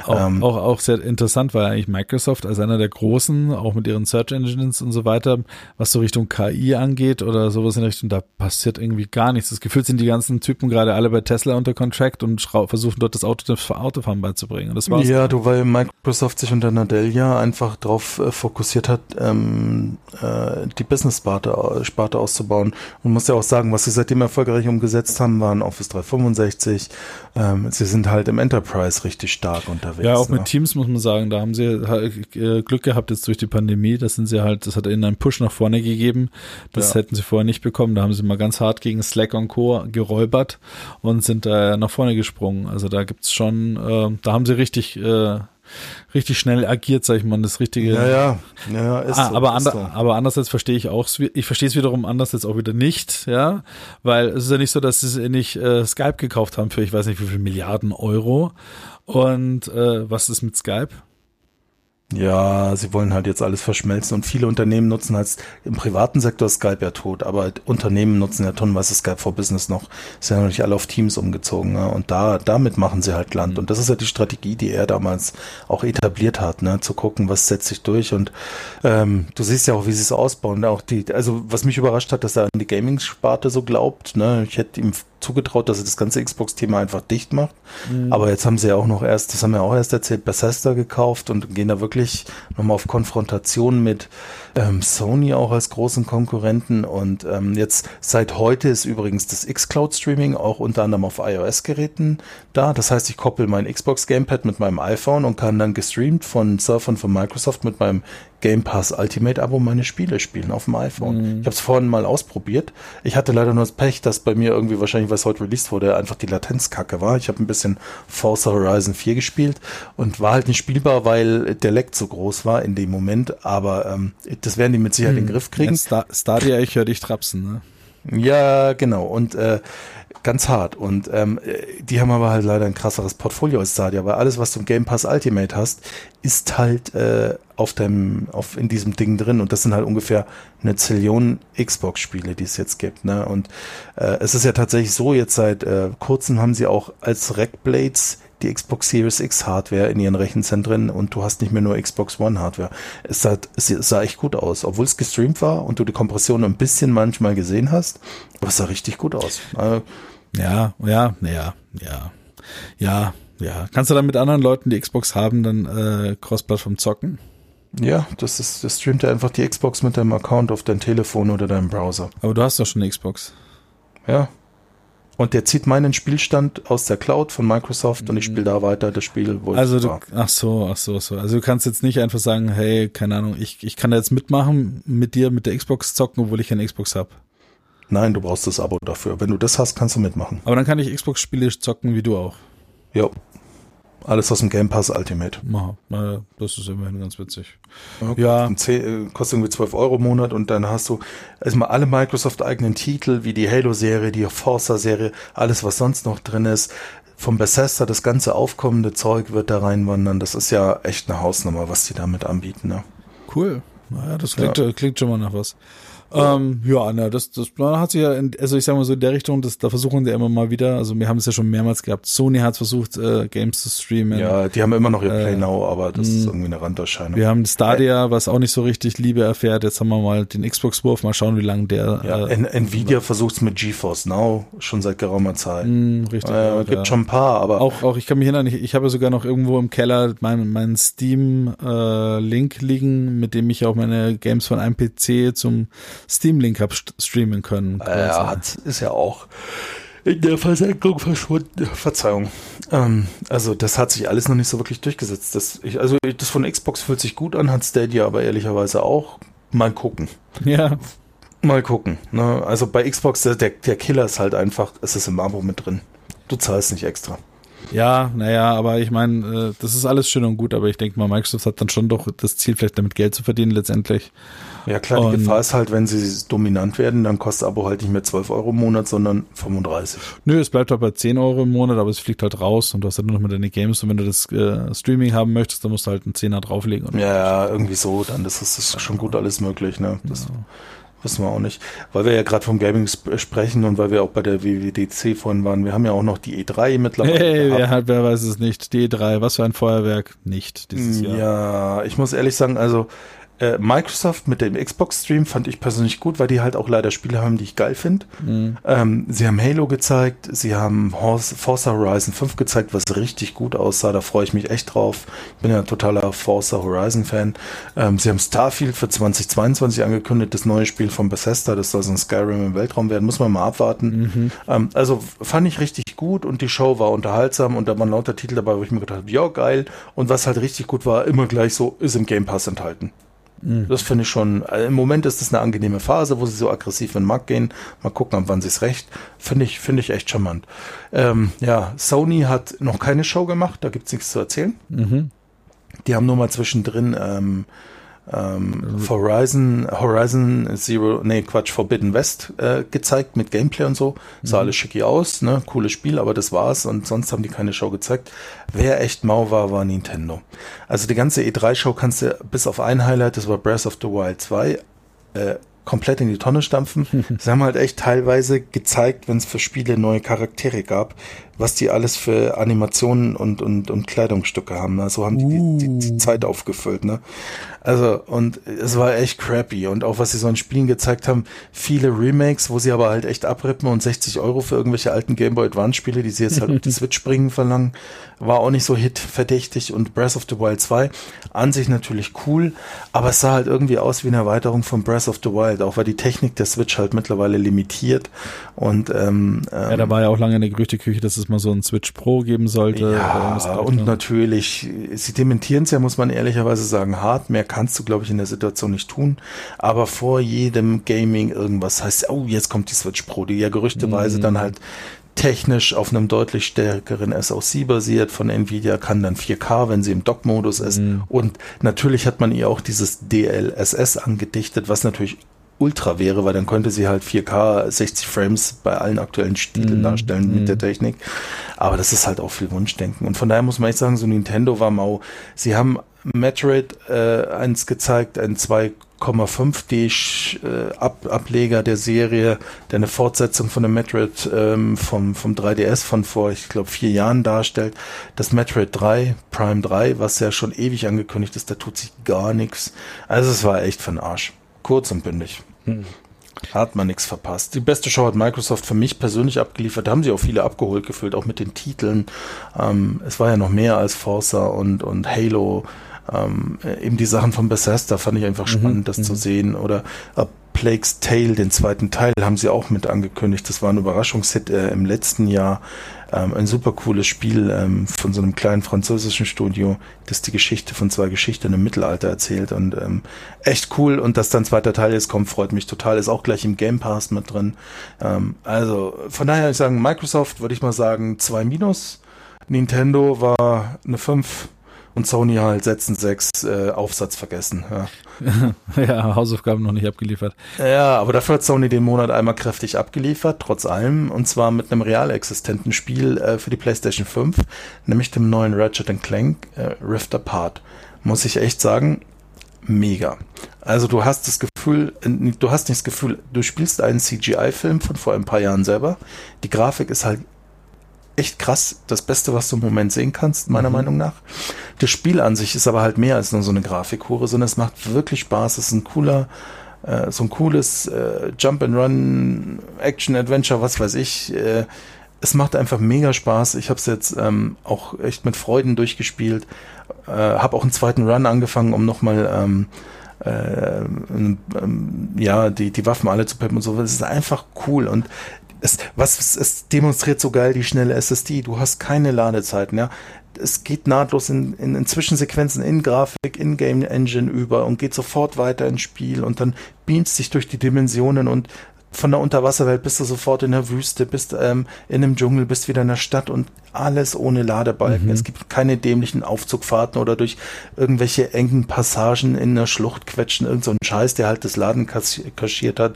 Auch, ähm, auch, auch sehr interessant war eigentlich Microsoft als einer der großen, auch mit ihren Search Engines und so weiter, was so Richtung KI angeht oder sowas in Richtung, da passiert irgendwie gar nichts. Das Gefühl sind die ganzen Typen gerade alle bei Tesla unter Contract und versuchen dort das Auto Autofahren beizubringen. Und das war's. Ja, du, weil Microsoft sich unter Nadell ja einfach darauf äh, fokussiert hat, ähm, äh, die Business-Sparte Sparte auszubauen. Und muss ja auch sagen, was sie seitdem erfolgreich umgesetzt haben, waren Office 365. Ähm, sie sind halt im Enterprise richtig stark unterwegs. Ja, auch ne? mit Teams muss man sagen, da haben sie äh, Glück gehabt jetzt durch die Pandemie. Das sind sie halt, das hat ihnen einen Push nach vorne gegeben. Das ja. hätten sie vorher nicht bekommen. Da haben sie mal ganz hart gegen Slack und Co. geräubert und sind da nach vorne gesprungen. Also da gibt's schon, äh, da haben sie richtig äh, richtig schnell agiert, sag ich mal, das richtige. Ja, ja, ja, ist ah, so, aber, ander, so. aber andererseits verstehe ich auch, ich verstehe es wiederum anders jetzt auch wieder nicht, ja, weil es ist ja nicht so, dass sie nicht äh, Skype gekauft haben für ich weiß nicht wie viel Milliarden Euro und äh, was ist mit Skype? Ja, sie wollen halt jetzt alles verschmelzen und viele Unternehmen nutzen halt im privaten Sektor Skype ja tot, aber Unternehmen nutzen ja tonnenweise Skype for Business noch. Ist ja noch nicht alle auf Teams umgezogen, ne? Und da, damit machen sie halt Land. Mhm. Und das ist ja die Strategie, die er damals auch etabliert hat, ne? Zu gucken, was setzt sich durch. Und ähm, du siehst ja auch, wie sie es ausbauen. Auch die, also was mich überrascht hat, dass er an die Gaming-Sparte so glaubt, ne? Ich hätte ihm zugetraut, dass er das ganze Xbox-Thema einfach dicht macht. Mhm. Aber jetzt haben sie ja auch noch erst, das haben wir auch erst erzählt, Bethesda gekauft und gehen da wirklich nochmal auf Konfrontation mit ähm, Sony auch als großen Konkurrenten. Und ähm, jetzt seit heute ist übrigens das Xcloud-Streaming auch unter anderem auf iOS-Geräten da. Das heißt, ich koppel mein Xbox Gamepad mit meinem iPhone und kann dann gestreamt von Surfern von Microsoft mit meinem Game Pass Ultimate Abo meine Spiele spielen auf dem iPhone. Mhm. Ich habe es vorhin mal ausprobiert. Ich hatte leider nur das Pech, dass bei mir irgendwie wahrscheinlich, was heute released wurde, einfach die Latenz kacke war. Ich habe ein bisschen Forza Horizon 4 gespielt und war halt nicht spielbar, weil der Leck so groß war in dem Moment. Aber ähm, das werden die mit Sicherheit mhm. in den Griff kriegen. Star Stadia, ich höre dich trapsen, ne? Ja, genau. Und äh, ganz hart. Und ähm, die haben aber halt leider ein krasseres Portfolio als Stadia, weil alles, was du im Game Pass Ultimate hast, ist halt äh, auf dem, auf in diesem Ding drin. Und das sind halt ungefähr eine Zillion Xbox-Spiele, die es jetzt gibt. Ne? Und äh, es ist ja tatsächlich so, jetzt seit äh, kurzem haben sie auch als Rackblades die Xbox Series X Hardware in ihren Rechenzentren und du hast nicht mehr nur Xbox One Hardware. Es sah, es sah echt gut aus, obwohl es gestreamt war und du die Kompression ein bisschen manchmal gesehen hast, aber es sah richtig gut aus. Also, ja, ja, ja, ja, ja, ja. Kannst du dann mit anderen Leuten, die Xbox haben, dann äh, Cross-Plattform zocken? Ja, das ist, das streamt ja einfach die Xbox mit deinem Account auf dein Telefon oder deinem Browser. Aber du hast doch schon eine Xbox. Ja, und der zieht meinen Spielstand aus der Cloud von Microsoft und ich spiele da weiter das Spiel, wo also ich du, war. Ach so, ach so, so. Also du kannst jetzt nicht einfach sagen, hey, keine Ahnung, ich, ich kann da jetzt mitmachen, mit dir mit der Xbox zocken, obwohl ich keine Xbox habe. Nein, du brauchst das Abo dafür. Wenn du das hast, kannst du mitmachen. Aber dann kann ich Xbox-Spiele zocken, wie du auch. Ja. Alles aus dem Game Pass Ultimate. Ja, das ist immerhin ganz witzig. Okay. Ja. 10, äh, kostet irgendwie 12 Euro im Monat und dann hast du erstmal alle Microsoft-eigenen Titel, wie die Halo-Serie, die Forza-Serie, alles, was sonst noch drin ist. Vom Bethesda, das ganze aufkommende Zeug wird da reinwandern. Das ist ja echt eine Hausnummer, was die damit anbieten. Ne? Cool. Naja, das klingt, ja. klingt schon mal nach was. Ähm, ja, na, das, das hat sich ja, also ich sag mal so in der Richtung, das, da versuchen die immer mal wieder, also wir haben es ja schon mehrmals gehabt, Sony hat versucht, äh, Games zu streamen. Ja, die haben immer noch ihr Play äh, Now, aber das ist mm. irgendwie eine Randerscheinung. Wir haben Stadia, was auch nicht so richtig Liebe erfährt, jetzt haben wir mal den Xbox-Wurf, mal schauen, wie lange der... Ja, äh, Nvidia versucht es mit GeForce Now schon seit geraumer Zeit. Mm, richtig. Äh, gibt ja. schon ein paar, aber... Auch, auch ich kann mich erinnern, ich, ich habe sogar noch irgendwo im Keller meinen mein Steam-Link äh, liegen, mit dem ich auch meine Games von einem PC zum Steam-Link habe streamen können. Er hat, ist ja auch in der Versenkung verschwunden. Verzeihung. Ähm, also das hat sich alles noch nicht so wirklich durchgesetzt. Das, ich, also das von Xbox fühlt sich gut an, hat Stadia aber ehrlicherweise auch. Mal gucken. Ja. Mal gucken. Ne? Also bei Xbox, der, der Killer ist halt einfach, es ist im Abo mit drin. Du zahlst nicht extra. Ja, naja, aber ich meine, äh, das ist alles schön und gut, aber ich denke mal, Microsoft hat dann schon doch das Ziel, vielleicht damit Geld zu verdienen letztendlich. Ja klar, und die Gefahr ist halt, wenn sie dominant werden, dann kostet Abo halt nicht mehr 12 Euro im Monat, sondern 35. Nö, es bleibt halt bei 10 Euro im Monat, aber es fliegt halt raus und du hast halt nur noch mal deine Games und wenn du das äh, Streaming haben möchtest, dann musst du halt einen Zehner drauflegen. Ja, ja, irgendwie so, dann das ist, das schon gut alles möglich, ne? Das, ja. wissen wir auch nicht. Weil wir ja gerade vom Gaming sp sprechen und weil wir auch bei der WWDC vorhin waren. Wir haben ja auch noch die E3 mittlerweile. Hey, wer, hat, wer weiß es nicht. Die E3, was für ein Feuerwerk. Nicht dieses Jahr. Ja, ich muss ehrlich sagen, also äh, Microsoft mit dem Xbox-Stream fand ich persönlich gut, weil die halt auch leider Spiele haben, die ich geil finde. Mhm. Ähm, sie haben Halo gezeigt, sie haben Forza Horizon 5 gezeigt, was richtig gut aussah. Da freue ich mich echt drauf. Ich bin ja ein totaler Forza Horizon-Fan. Ähm, sie haben Starfield für 2022 angekündigt, das neue Spiel von Bethesda. Das soll so ein Skyrim im Weltraum werden. Muss man mal abwarten. Mhm. Ähm, also fand ich richtig gut und die Show war unterhaltsam und da waren lauter Titel dabei, wo ich mir gedacht habe, ja, geil. Und was halt richtig gut war, immer gleich so, ist im Game Pass enthalten. Mhm. Das finde ich schon, also im Moment ist das eine angenehme Phase, wo sie so aggressiv in den Markt gehen. Mal gucken, ab wann sie es recht. Finde ich, finde ich echt charmant. Ähm, ja, Sony hat noch keine Show gemacht, da gibt es nichts zu erzählen. Mhm. Die haben nur mal zwischendrin ähm, ähm, Horizon, Horizon Zero, nee, Quatsch, Forbidden West äh, gezeigt mit Gameplay und so. Sah mhm. alles schicki aus, ne? Cooles Spiel, aber das war's und sonst haben die keine Show gezeigt. Wer echt mau war, war Nintendo. Also die ganze E3-Show kannst du bis auf ein Highlight, das war Breath of the Wild 2, äh, komplett in die Tonne stampfen. Sie haben halt echt teilweise gezeigt, wenn es für Spiele neue Charaktere gab, was die alles für Animationen und, und, und Kleidungsstücke haben. Ne? So haben die, die, die, die uh. Zeit aufgefüllt. Ne? Also, und es war echt crappy. Und auch was sie so in Spielen gezeigt haben, viele Remakes, wo sie aber halt echt abrippen und 60 Euro für irgendwelche alten Game Boy Advance Spiele, die sie jetzt halt auf die Switch bringen, verlangen, war auch nicht so hitverdächtig. Und Breath of the Wild 2 an sich natürlich cool, aber es sah halt irgendwie aus wie eine Erweiterung von Breath of the Wild, auch weil die Technik der Switch halt mittlerweile limitiert. Und, ähm, ja, da war ja auch lange eine Gerüchteküche, dass es mal so ein Switch Pro geben sollte. Ja, und natürlich, sie dementieren es ja, muss man ehrlicherweise sagen, hart. Mehr kannst du, glaube ich, in der Situation nicht tun. Aber vor jedem Gaming irgendwas heißt, oh, jetzt kommt die Switch Pro, die ja gerüchteweise mhm. dann halt technisch auf einem deutlich stärkeren SoC basiert von Nvidia, kann dann 4K, wenn sie im Dock-Modus ist. Mhm. Und natürlich hat man ihr auch dieses DLSS angedichtet, was natürlich ultra wäre, weil dann könnte sie halt 4K 60 Frames bei allen aktuellen Stilen mm, darstellen mm. mit der Technik. Aber das ist halt auch viel Wunschdenken. Und von daher muss man echt sagen, so Nintendo war mau. Sie haben Metroid äh, eins gezeigt, ein 2,5D äh, Ab Ableger der Serie, der eine Fortsetzung von dem Metroid ähm, vom, vom 3DS von vor, ich glaube, vier Jahren darstellt. Das Metroid 3, Prime 3, was ja schon ewig angekündigt ist, da tut sich gar nichts. Also es war echt für den Arsch. Kurz und bündig. Hm. Hat man nichts verpasst. Die beste Show hat Microsoft für mich persönlich abgeliefert. Da haben sie auch viele abgeholt gefühlt, auch mit den Titeln. Ähm, es war ja noch mehr als Forza und, und Halo. Ähm, eben die Sachen von Bethesda fand ich einfach mhm, spannend, mhm, das zu sehen. Oder A Plague's Tale, den zweiten Teil, haben sie auch mit angekündigt. Das war ein Überraschungshit äh, im letzten Jahr. Ähm, ein super cooles Spiel ähm, von so einem kleinen französischen Studio, das die Geschichte von zwei Geschichten im Mittelalter erzählt und ähm, echt cool. Und dass dann zweiter Teil jetzt kommt, freut mich total. Ist auch gleich im Game Pass mit drin. Ähm, also von daher, ich sagen, Microsoft würde ich mal sagen, zwei Minus. Nintendo war eine fünf und Sony halt setzen sechs äh, Aufsatz vergessen. Ja. ja, Hausaufgaben noch nicht abgeliefert. Ja, aber dafür hat Sony den Monat einmal kräftig abgeliefert, trotz allem, und zwar mit einem real existenten Spiel äh, für die PlayStation 5, nämlich dem neuen Ratchet Clank äh, Rift Apart. Muss ich echt sagen, mega. Also du hast das Gefühl, äh, du hast nicht das Gefühl, du spielst einen CGI-Film von vor ein paar Jahren selber. Die Grafik ist halt echt krass. Das Beste, was du im Moment sehen kannst, meiner mhm. Meinung nach. Das Spiel an sich ist aber halt mehr als nur so eine Grafikhure, sondern es macht wirklich Spaß. Es ist ein cooler, äh, so ein cooles äh, Jump and Run Action Adventure, was weiß ich. Äh, es macht einfach mega Spaß. Ich habe es jetzt ähm, auch echt mit Freuden durchgespielt. Äh, habe auch einen zweiten Run angefangen, um nochmal ähm, äh, ähm, ja, die, die Waffen alle zu peppen und so. Es ist einfach cool und es, was es, demonstriert so geil die schnelle SSD. Du hast keine Ladezeiten, ja. Es geht nahtlos in, in, in Zwischensequenzen in Grafik, in Game Engine über und geht sofort weiter ins Spiel und dann beamst sich durch die Dimensionen und von der Unterwasserwelt bist du sofort in der Wüste, bist ähm, in einem Dschungel, bist wieder in der Stadt und alles ohne Ladebalken. Mhm. Es gibt keine dämlichen Aufzugfahrten oder durch irgendwelche engen Passagen in der Schlucht quetschen, irgend so Scheiß, der halt das Laden kaschiert hat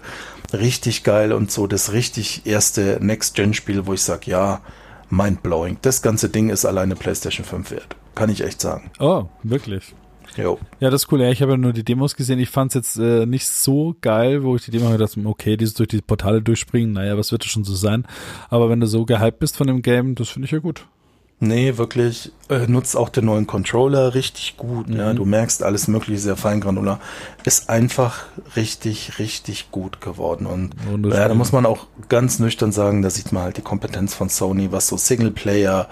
richtig geil und so das richtig erste Next-Gen-Spiel, wo ich sage, ja, mindblowing. Das ganze Ding ist alleine PlayStation 5 wert. Kann ich echt sagen. Oh, wirklich. Jo. Ja, das ist cool. Ja, ich habe ja nur die Demos gesehen. Ich fand es jetzt äh, nicht so geil, wo ich die Demo habe gedacht, okay, dieses durch die Portale durchspringen, naja, was wird das schon so sein? Aber wenn du so gehypt bist von dem Game, das finde ich ja gut. Nee, wirklich, äh, nutzt auch den neuen Controller richtig gut. Mhm. Ja, du merkst alles mögliche sehr feingranular. Ist einfach richtig, richtig gut geworden. Und ja, da muss man auch ganz nüchtern sagen, da sieht man halt die Kompetenz von Sony, was so Singleplayer,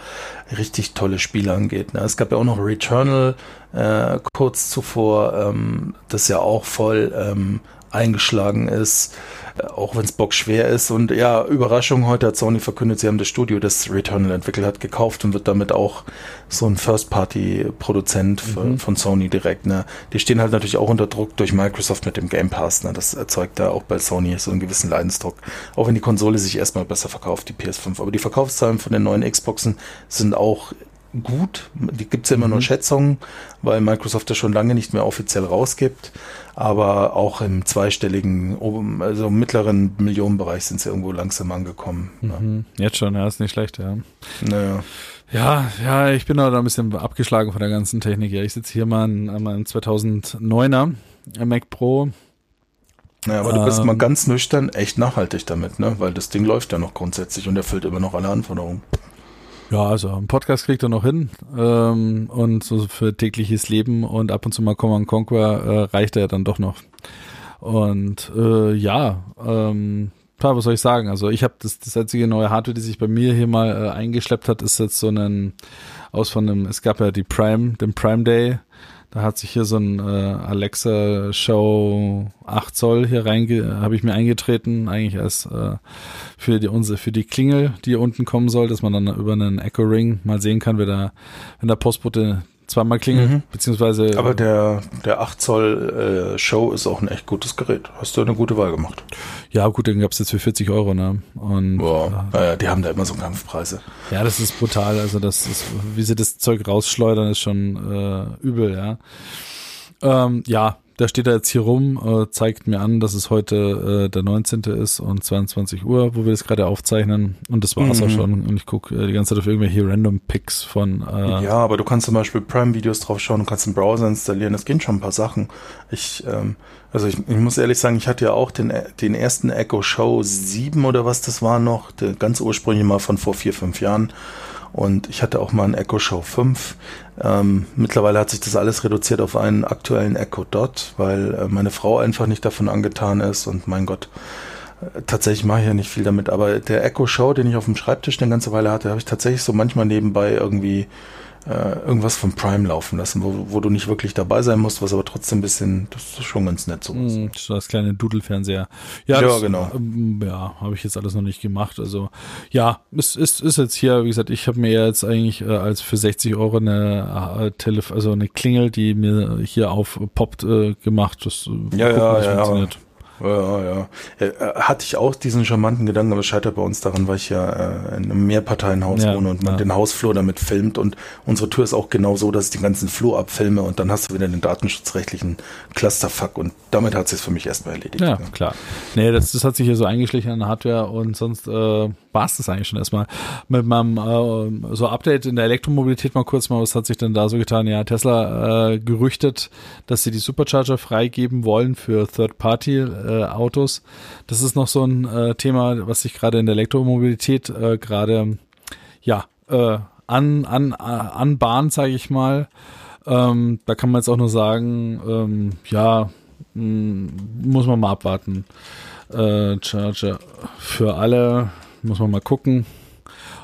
richtig tolle Spiele angeht. Ne? Es gab ja auch noch Returnal äh, kurz zuvor, ähm, das ja auch voll ähm, eingeschlagen ist, äh, auch wenn es bockschwer ist. Und ja, Überraschung, heute hat Sony verkündet, sie haben das Studio, das Returnal entwickelt hat, gekauft und wird damit auch so ein First-Party-Produzent für- von Sony direkt. Ne? Die stehen halt natürlich auch unter Druck durch Microsoft mit dem Game Pass. Ne? Das erzeugt da auch bei Sony so einen gewissen Leidensdruck. Auch wenn die Konsole sich erstmal besser verkauft, die PS5. Aber die Verkaufszahlen von den neuen Xboxen sind auch gut. Die gibt's ja immer nur Schätzungen, weil Microsoft das schon lange nicht mehr offiziell rausgibt. Aber auch im zweistelligen, oben- also mittleren Millionenbereich sind sie irgendwo langsam angekommen. Mhm. Jetzt schon, ja, ist nicht schlecht, ja. Ja. Naja. Ja, ja, ich bin da ein bisschen abgeschlagen von der ganzen Technik. Ja, ich sitze hier mal an, meinem 2009er Mac Pro. Naja, aber du bist Ähm. mal ganz nüchtern echt nachhaltig damit, ne? Weil das Ding läuft ja noch grundsätzlich und erfüllt immer noch alle Anforderungen. Ja, also einen Podcast kriegt er noch hin ähm, und so für tägliches Leben und ab und zu mal Command Conquer äh, reicht er dann doch noch. Und äh, ja, ähm, klar, was soll ich sagen? Also ich habe das, das einzige neue Hardware, die sich bei mir hier mal äh, eingeschleppt hat, ist jetzt so ein aus von einem, es gab ja die Prime, den Prime Day. Da hat sich hier so ein äh, Alexa Show 8 Zoll hier reinge, habe ich mir eingetreten, eigentlich als äh, für die unsere für die Klingel, die hier unten kommen soll, dass man dann über einen Echo Ring mal sehen kann, wer da, wenn der Postbote zweimal klingelt, Mhm. beziehungsweise Aber der, der 8 Zoll äh, Show ist auch ein echt gutes Gerät. Hast du eine gute Wahl gemacht. ja gut, den gab's jetzt für 40 Euro, ne? Und Boah. Naja, die haben da immer so Kampfpreise. Ja, das ist brutal. Also das ist, wie sie das Zeug rausschleudern, ist schon äh, übel, ja. Ähm, ja, der steht da jetzt hier rum, äh, zeigt mir an, dass es heute äh, der 19. ist und 22 Uhr, wo wir das gerade aufzeichnen. Und das war's Mhm. auch schon. Und ich gucke äh, die ganze Zeit auf irgendwelche Random Picks von äh, Ja, aber du kannst zum Beispiel Prime-Videos drauf schauen, du kannst einen Browser installieren, es gehen schon ein paar Sachen. Ich, ähm, also ich, ich muss ehrlich sagen, ich hatte ja auch den, den ersten Echo Show 7 oder was das war noch, der ganz ursprünglich mal von vor vier, fünf Jahren. Und ich hatte auch mal einen Echo Show 5. Ähm, mittlerweile hat sich das alles reduziert auf einen aktuellen Echo Dot, weil äh, meine Frau einfach nicht davon angetan ist und mein Gott, äh, tatsächlich mache ich ja nicht viel damit, aber der Echo Show, den ich auf dem Schreibtisch eine ganze Weile hatte, habe ich tatsächlich so manchmal nebenbei irgendwie äh, irgendwas von Prime laufen lassen, wo, wo du nicht wirklich dabei sein musst, was aber trotzdem ein bisschen, das ist schon ganz nett so. mh, so das kleine Doodle-Fernseher. Ja, Ja, das, genau. Ähm, ja, habe ich jetzt alles noch nicht gemacht. Also ja, es ist, ist jetzt hier, wie gesagt, ich habe mir jetzt eigentlich äh, als für 60 Euro eine äh, Telef also eine Klingel, die mir hier aufpoppt, äh, gemacht. Das äh, Ja, ja, wie's ja, funktioniert. Ja, ja. Äh, hatte ich auch diesen charmanten Gedanken, aber es scheitert bei uns daran, weil ich ja äh, in einem Mehrparteienhaus Ja, wohne und man ja. den Hausflur damit filmt und unsere Tür ist auch genau so, dass ich den ganzen Flur abfilme und dann hast du wieder den datenschutzrechtlichen Clusterfuck und damit hat es für mich erstmal erledigt. Ja, ne? klar. Nee, das, das hat sich hier so eingeschlichen an Hardware und sonst äh, war es das eigentlich schon erstmal. Mit meinem äh, so Update in der Elektromobilität mal kurz mal, was hat sich denn da so getan? Ja, Tesla äh, gerüchtet, dass sie die Supercharger freigeben wollen für Third-Party-Autos. das ist noch so ein äh, Thema, was sich gerade in der Elektromobilität äh, gerade ja äh, an, an, äh, anbahnt, sage ich mal. Ähm, da kann man jetzt auch nur sagen, ähm, ja, mh, muss man mal abwarten. Äh, Charger für alle, muss man mal gucken,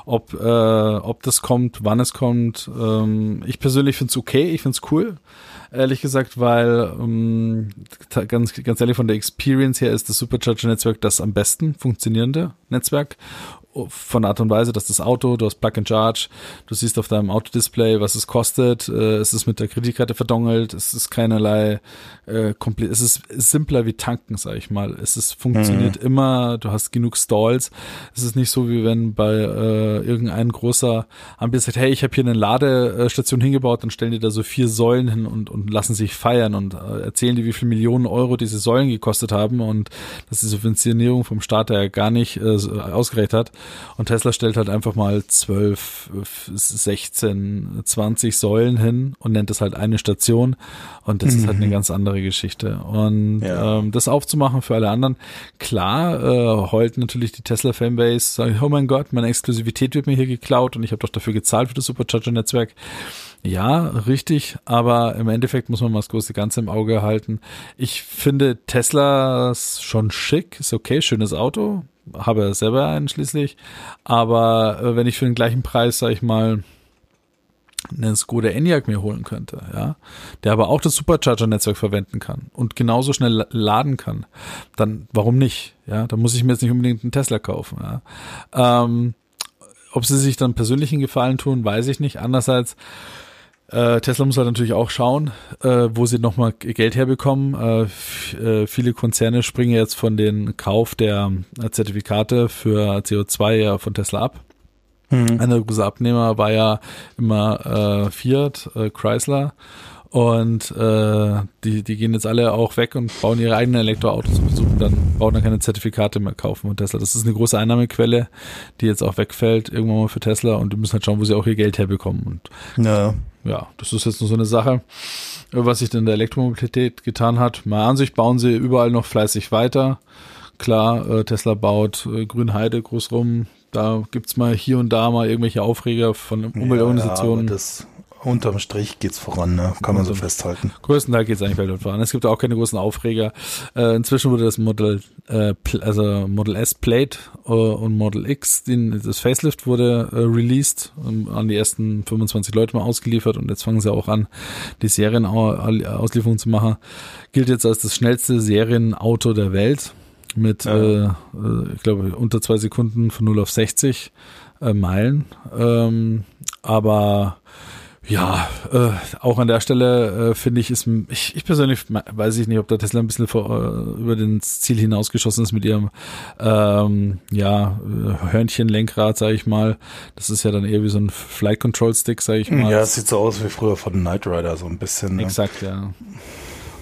ob, äh, ob das kommt, wann es kommt. Ähm, ich persönlich finde es okay, ich finde es cool, ehrlich gesagt, weil ähm, ganz, ganz ehrlich von der Experience her ist das Supercharger-Netzwerk das am besten funktionierende Netzwerk von Art und Weise, dass das Auto, du hast Plug and Charge, du siehst auf deinem Autodisplay, was es kostet, äh, es ist mit der Kreditkarte verdongelt, es ist keinerlei äh, komplett, es ist simpler wie tanken, sag ich mal. Es ist funktioniert immer, du hast genug Stalls. Es ist nicht so wie wenn bei äh, irgendein großer Anbieter sagt, hey, ich habe hier eine Ladestation hingebaut, dann stellen die da so vier Säulen hin und, und lassen sich feiern und äh, erzählen die, wie viel Millionen Euro diese Säulen gekostet haben und dass die Subventionierung vom Staat ja gar nicht äh, ausgereicht hat. Und Tesla stellt halt einfach mal 12, 16, 20 Säulen hin und nennt es halt eine Station. Und das mhm. ist halt eine mhm. ganz andere Geschichte. Und ja. ähm, das aufzumachen für alle anderen, klar, äh, heult natürlich die Tesla-Fanbase, sagt, oh mein Gott, meine Exklusivität wird mir hier geklaut und ich habe doch dafür gezahlt für das Supercharger-Netzwerk. Ja, richtig, aber im Endeffekt muss man mal das große Ganze im Auge halten. Ich finde Teslas schon schick, ist okay, schönes Auto, habe selber einen schließlich, aber äh, wenn ich für den gleichen Preis, sag ich mal, einen Skoda Enyaq mir holen könnte, ja, der aber auch das Supercharger-Netzwerk verwenden kann und genauso schnell laden kann, dann warum nicht? Ja, da muss ich mir jetzt nicht unbedingt einen Tesla kaufen. Ja. Ähm, ob sie sich dann persönlichen Gefallen tun, weiß ich nicht. Andererseits äh, Tesla muss halt natürlich auch schauen, äh, wo sie nochmal Geld herbekommen. Äh, äh, viele Konzerne springen jetzt von den Kauf der äh, Zertifikate für CO2 ja von Tesla ab. Mhm. Einer große Abnehmer war ja immer äh, Fiat, Chrysler. Und äh, die, die gehen jetzt alle auch weg und bauen ihre eigenen Elektroautos und versuchen dann, bauen dann keine Zertifikate mehr kaufen von Tesla. Das ist eine große Einnahmequelle, die jetzt auch wegfällt, irgendwann mal für Tesla und die müssen halt schauen, wo sie auch ihr Geld herbekommen. Und ja ja, das ist jetzt nur so eine Sache, was sich denn der Elektromobilität getan hat. Mal an sich bauen sie überall noch fleißig weiter. Klar, äh, Tesla baut äh, Grünheide groß rum. Da gibt's mal hier und da mal irgendwelche Aufreger von Umweltorganisationen. Ja, unterm Strich geht's voran, ne? kann man so festhalten. Größtenteils geht's eigentlich weltweit voran. Es gibt auch keine großen Aufreger. Äh, inzwischen wurde das Model, äh, also Model S Plate äh, und Model X, den, das Facelift wurde äh, released, um, an die ersten 25 Leute mal ausgeliefert und jetzt fangen sie auch an, die Serienauslieferung zu machen. Gilt jetzt als das schnellste Serienauto der Welt mit, äh, äh ich glaube, unter zwei Sekunden von 0 auf 60 äh, Meilen. Ähm, aber ja, äh, auch an der Stelle äh, finde ich, ist ich, ich persönlich weiß ich nicht, ob der Tesla ein bisschen vor, äh, über den Ziel hinausgeschossen ist mit ihrem ähm, ja Hörnchenlenkrad, sage ich mal. Das ist ja dann eher wie so ein Flight Control Stick, sage ich mal. Ja, es sieht so aus wie früher von Knight Rider so ein bisschen. Ne? Exakt, ja.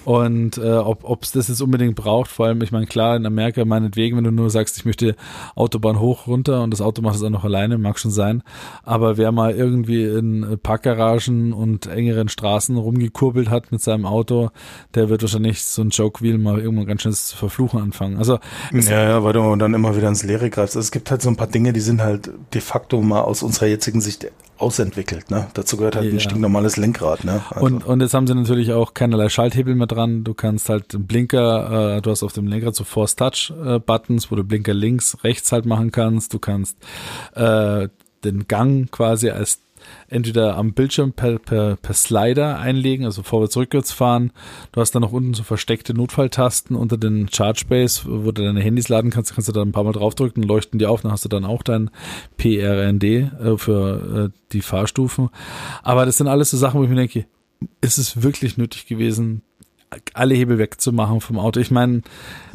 Und äh, ob es das jetzt unbedingt braucht, vor allem, ich meine, klar, in Amerika meinetwegen, wenn du nur sagst, ich möchte Autobahn hoch, runter und das Auto macht es auch noch alleine, mag schon sein. Aber wer mal irgendwie in Parkgaragen und engeren Straßen rumgekurbelt hat mit seinem Auto, der wird wahrscheinlich so ein Joke-Wheel mal irgendwann ganz schön zu verfluchen anfangen. Also Ja, ja, weil du dann immer wieder ins Leere greifst. Also es gibt halt so ein paar Dinge, die sind halt de facto mal aus unserer jetzigen Sicht ausentwickelt. Ne? Dazu gehört halt ja. ein stinknormales Lenkrad. Ne? Also. Und, und jetzt haben sie natürlich auch keinerlei Schalthebel mehr dran. Du kannst halt den Blinker, äh, du hast auf dem Lenkrad so Force Touch äh, Buttons, wo du Blinker links, rechts halt machen kannst. Du kannst äh, den Gang quasi als entweder am Bildschirm per, per, per Slider einlegen, also vorwärts, rückwärts fahren. Du hast dann noch unten so versteckte Notfalltasten unter den Charge Base, wo du deine Handys laden kannst, kannst du da ein paar Mal draufdrücken, leuchten die auf, dann hast du dann auch dein PRND äh, für äh, die Fahrstufen. Aber das sind alles so Sachen, wo ich mir denke, ist es wirklich nötig gewesen, alle Hebel wegzumachen vom Auto? Ich meine,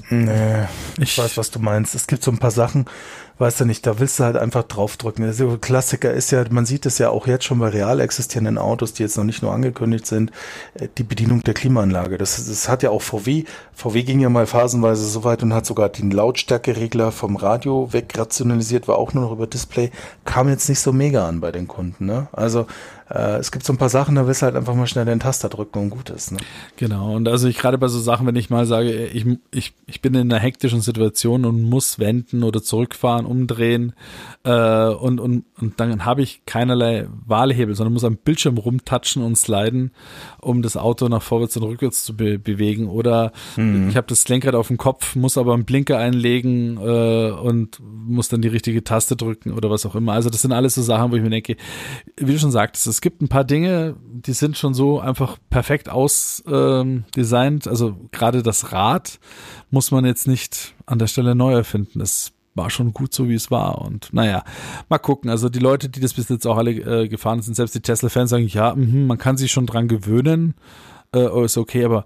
nee, ich, ich weiß, was du meinst. Es gibt so ein paar Sachen, weißt du nicht, da willst du halt einfach draufdrücken. Der Klassiker ist ja, man sieht es ja auch jetzt schon bei real existierenden Autos, die jetzt noch nicht nur angekündigt sind, äh, die Bedienung der Klimaanlage. Das, das hat ja auch VW. VW ging ja mal phasenweise so weit und hat sogar den Lautstärkeregler vom Radio wegrationalisiert, war auch nur noch über Display. Kam jetzt nicht so mega an bei den Kunden. Ne? Also äh, es gibt so ein paar Sachen, da willst du halt einfach mal schnell den Taster drücken und gut ist. Ne? Genau, und also ich gerade bei so Sachen, wenn ich mal sage, ich, ich, ich bin in einer hektischen Situation und muss wenden oder zurückfahren, umdrehen äh, und, und, und dann habe ich keinerlei Wahlhebel, sondern muss am Bildschirm rumtatschen und sliden, um das Auto nach vorwärts und rückwärts zu be bewegen. Oder mhm. ich habe das Lenkrad auf dem Kopf, muss aber einen Blinker einlegen äh, und muss dann die richtige Taste drücken oder was auch immer. Also das sind alles so Sachen, wo ich mir denke, wie du schon sagtest, es gibt ein paar Dinge, die sind schon so einfach perfekt ausdesignt. Ähm, also gerade das Rad muss man jetzt nicht an der Stelle neu erfinden. Es war schon gut so, wie es war. Und naja, mal gucken. Also die Leute, die das bis jetzt auch alle äh, gefahren sind, selbst die Tesla-Fans sagen, ja, mh, man kann sich schon dran gewöhnen. Äh, oh, ist okay, aber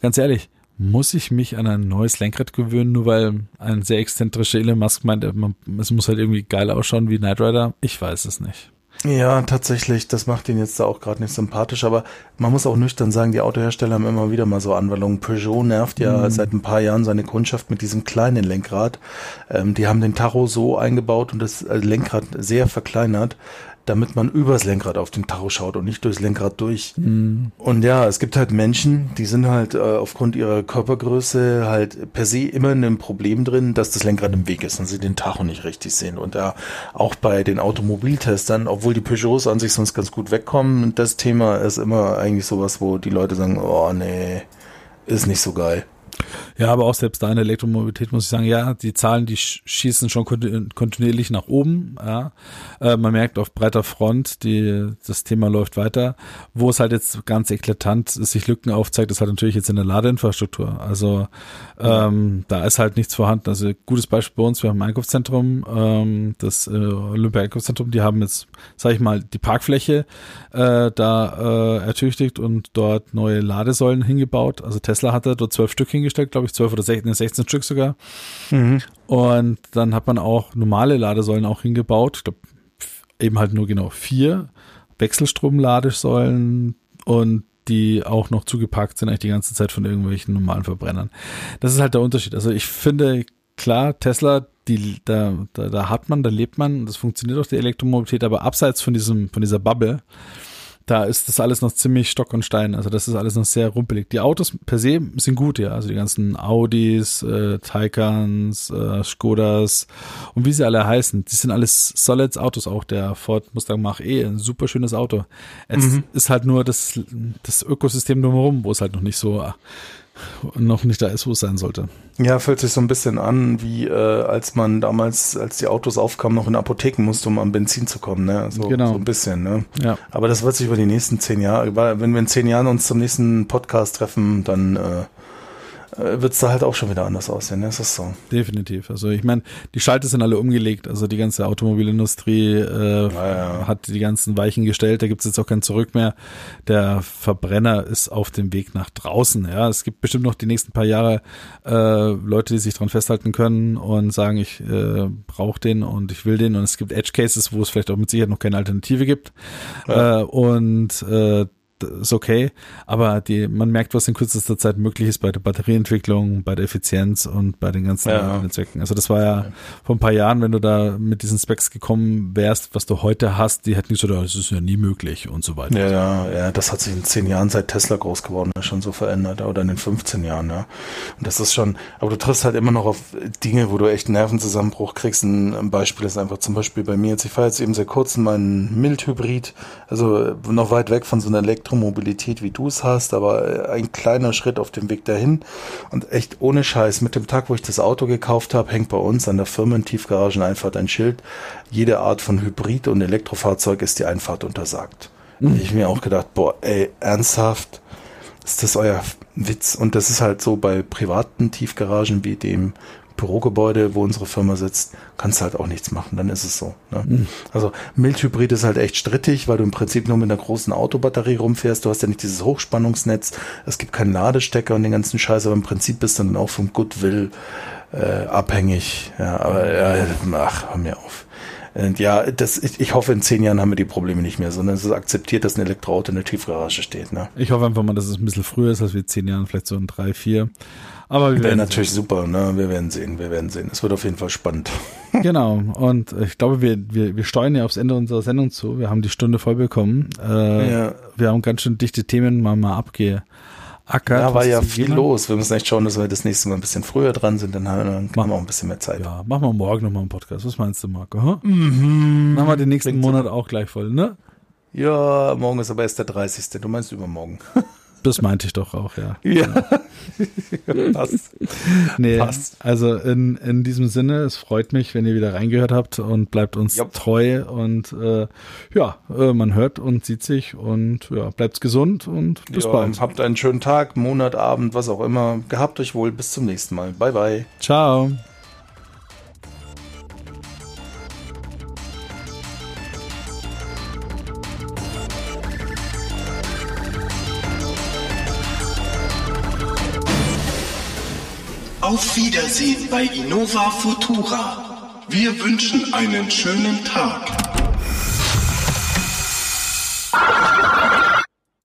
ganz ehrlich, muss ich mich an ein neues Lenkrad gewöhnen, nur weil ein sehr exzentrischer Elon Musk meint, man, es muss halt irgendwie geil ausschauen wie Knight Rider? Ich weiß es nicht. Ja, tatsächlich, das macht ihn jetzt da auch gerade nicht sympathisch, aber man muss auch nüchtern sagen, die Autohersteller haben immer wieder mal so Anwendungen. Peugeot nervt ja mhm. seit ein paar Jahren seine Kundschaft mit diesem kleinen Lenkrad. Ähm, die haben den Tacho so eingebaut und das äh, Lenkrad sehr verkleinert, damit man übers Lenkrad auf den Tacho schaut und nicht durchs Lenkrad durch. Mhm. Und ja, es gibt halt Menschen, die sind halt äh, aufgrund ihrer Körpergröße halt per se immer in einem Problem drin, dass das Lenkrad im Weg ist und sie den Tacho nicht richtig sehen. Und da auch bei den Automobiltestern, obwohl die Peugeots an sich sonst ganz gut wegkommen, das Thema ist immer eigentlich sowas, wo die Leute sagen, oh nee, ist nicht so geil. Ja, aber auch selbst da in der Elektromobilität muss ich sagen, ja, die Zahlen, die schießen schon kontinuierlich nach oben. Ja. Äh, man merkt auf breiter Front, die, das Thema läuft weiter. Wo es halt jetzt ganz eklatant sich Lücken aufzeigt, ist halt natürlich jetzt in der Ladeinfrastruktur. Also ähm, da ist halt nichts vorhanden. Also gutes Beispiel bei uns, wir haben ein Einkaufszentrum, ähm, das äh, Olympia-Einkaufszentrum, die haben jetzt, sage ich mal, die Parkfläche äh, da äh, ertüchtigt und dort neue Ladesäulen hingebaut. Also Tesla hatte dort zwölf Stück hingestellt, glaube ich, zwölf oder 16, 16 Stück sogar. Mhm. Und dann hat man auch normale Ladesäulen auch hingebaut. Ich glaube, eben halt nur genau vier Wechselstrom-Ladesäulen und die auch noch zugepackt sind eigentlich die ganze Zeit von irgendwelchen normalen Verbrennern. Das ist halt der Unterschied. Also ich finde, klar, Tesla, die, da, da, da hat man, da lebt man, das funktioniert auch die Elektromobilität, aber abseits von diesem, von dieser Bubble, da ist das alles noch ziemlich Stock und Stein. Also das ist alles noch sehr rumpelig. Die Autos per se sind gut, ja. Also die ganzen Audis, äh, Taycans, äh, Skodas und wie sie alle heißen, die sind alles Solids Autos. Auch der Ford Mustang Mach E, ein super schönes Auto. Es mhm. ist halt nur das, das Ökosystem drumherum, wo es halt noch nicht so noch nicht da ist, wo es sein sollte. Ja, fühlt sich so ein bisschen an, wie äh, als man damals, als die Autos aufkamen, noch in Apotheken musste, um an Benzin zu kommen. Ne? So, genau. so ein bisschen. Ne? Ja. Aber das wird sich über die nächsten zehn Jahre, wenn wir in zehn Jahren uns zum nächsten Podcast treffen, dann äh, wird es da halt auch schon wieder anders aussehen. Ne? Das ist so. Definitiv. Also ich meine, die Schalter sind alle umgelegt. Also die ganze Automobilindustrie äh, ja. hat die ganzen Weichen gestellt. Da gibt es jetzt auch kein Zurück mehr. Der Verbrenner ist auf dem Weg nach draußen. Ja, es gibt bestimmt noch die nächsten paar Jahre äh, Leute, die sich dran festhalten können und sagen, ich äh, brauche den und ich will den. Und es gibt Edge Cases, wo es vielleicht auch mit Sicherheit noch keine Alternative gibt. Ja. Äh, und äh, ist okay, aber die, man merkt, was in kürzester Zeit möglich ist bei der Batterieentwicklung, bei der Effizienz und bei den ganzen ja. Zwecken. Also das war ja vor ein paar Jahren, wenn du da mit diesen Specs gekommen wärst, was du heute hast, die hätten gesagt, das ist ja nie möglich und so weiter. Ja, ja, ja, das hat sich in zehn Jahren seit Tesla groß geworden schon so verändert oder in den 15 Jahren, ja. Und das ist schon, aber du triffst halt immer noch auf Dinge, wo du echt Nervenzusammenbruch kriegst. Ein Beispiel ist einfach zum Beispiel bei mir jetzt, ich fahre jetzt eben seit kurzem meinen Mild-Hybrid, also noch weit weg von so einer Elektro Elektromobilität, wie du es hast, aber ein kleiner Schritt auf dem Weg dahin. Und echt ohne Scheiß, mit dem Tag, wo ich das Auto gekauft habe, hängt bei uns an der Firmentiefgarageneinfahrt ein Schild. Jede Art von Hybrid- und Elektrofahrzeug ist die Einfahrt untersagt. Mhm. Ich mir auch gedacht, boah, ey, ernsthaft? Ist das euer Witz? Und das ist halt so bei privaten Tiefgaragen wie dem Bürogebäude, wo unsere Firma sitzt, kannst du halt auch nichts machen, dann ist es so. Ne? Mhm. Also Mildhybrid ist halt echt strittig, weil du im Prinzip nur mit einer großen Autobatterie rumfährst, du hast ja nicht dieses Hochspannungsnetz, es gibt keinen Ladestecker und den ganzen Scheiß, aber im Prinzip bist du dann auch vom Goodwill äh, abhängig. Ja, aber ja, ach, hör mir auf. Und ja, das, ich, ich hoffe, in zehn Jahren haben wir die Probleme nicht mehr, sondern es ist akzeptiert, dass ein Elektroauto in der Tiefgarage steht. Ne? Ich hoffe einfach mal, dass es ein bisschen früher ist, als wir zehn Jahren, vielleicht so in drei, vier. Aber wir werden natürlich sehen. super, ne? Wir werden sehen, wir werden sehen. Es wird auf jeden Fall spannend. Genau. Und ich glaube, wir, wir, wir steuern ja aufs Ende unserer Sendung zu. Wir haben die Stunde voll bekommen. Äh, ja. Wir haben ganz schön dichte Themen mal, mal abgeackert. Ja, war ja viel gehen. los. Wir müssen echt schauen, dass wir das nächste Mal ein bisschen früher dran sind, dann haben wir auch ein bisschen mehr Zeit. Ja, machen wir morgen nochmal einen Podcast. Was meinst du, Marco? Huh? Mhm. Machen wir den nächsten Klingt Monat auch gleich voll, ne? Ja, morgen ist aber erst der 30. Du meinst übermorgen. Das meinte ich doch auch, ja. Ja. Passt. Nee, Passt. also in, in diesem Sinne, es freut mich, wenn ihr wieder reingehört habt und bleibt uns Jop. treu und äh, ja, äh, man hört und sieht sich und ja, bleibt gesund und bis ja, bald. Habt einen schönen Tag, Monat, Abend, was auch immer. Gehabt euch wohl, bis zum nächsten Mal. Bye bye. Ciao. Auf Wiedersehen bei Innova Futura. Wir wünschen einen schönen Tag.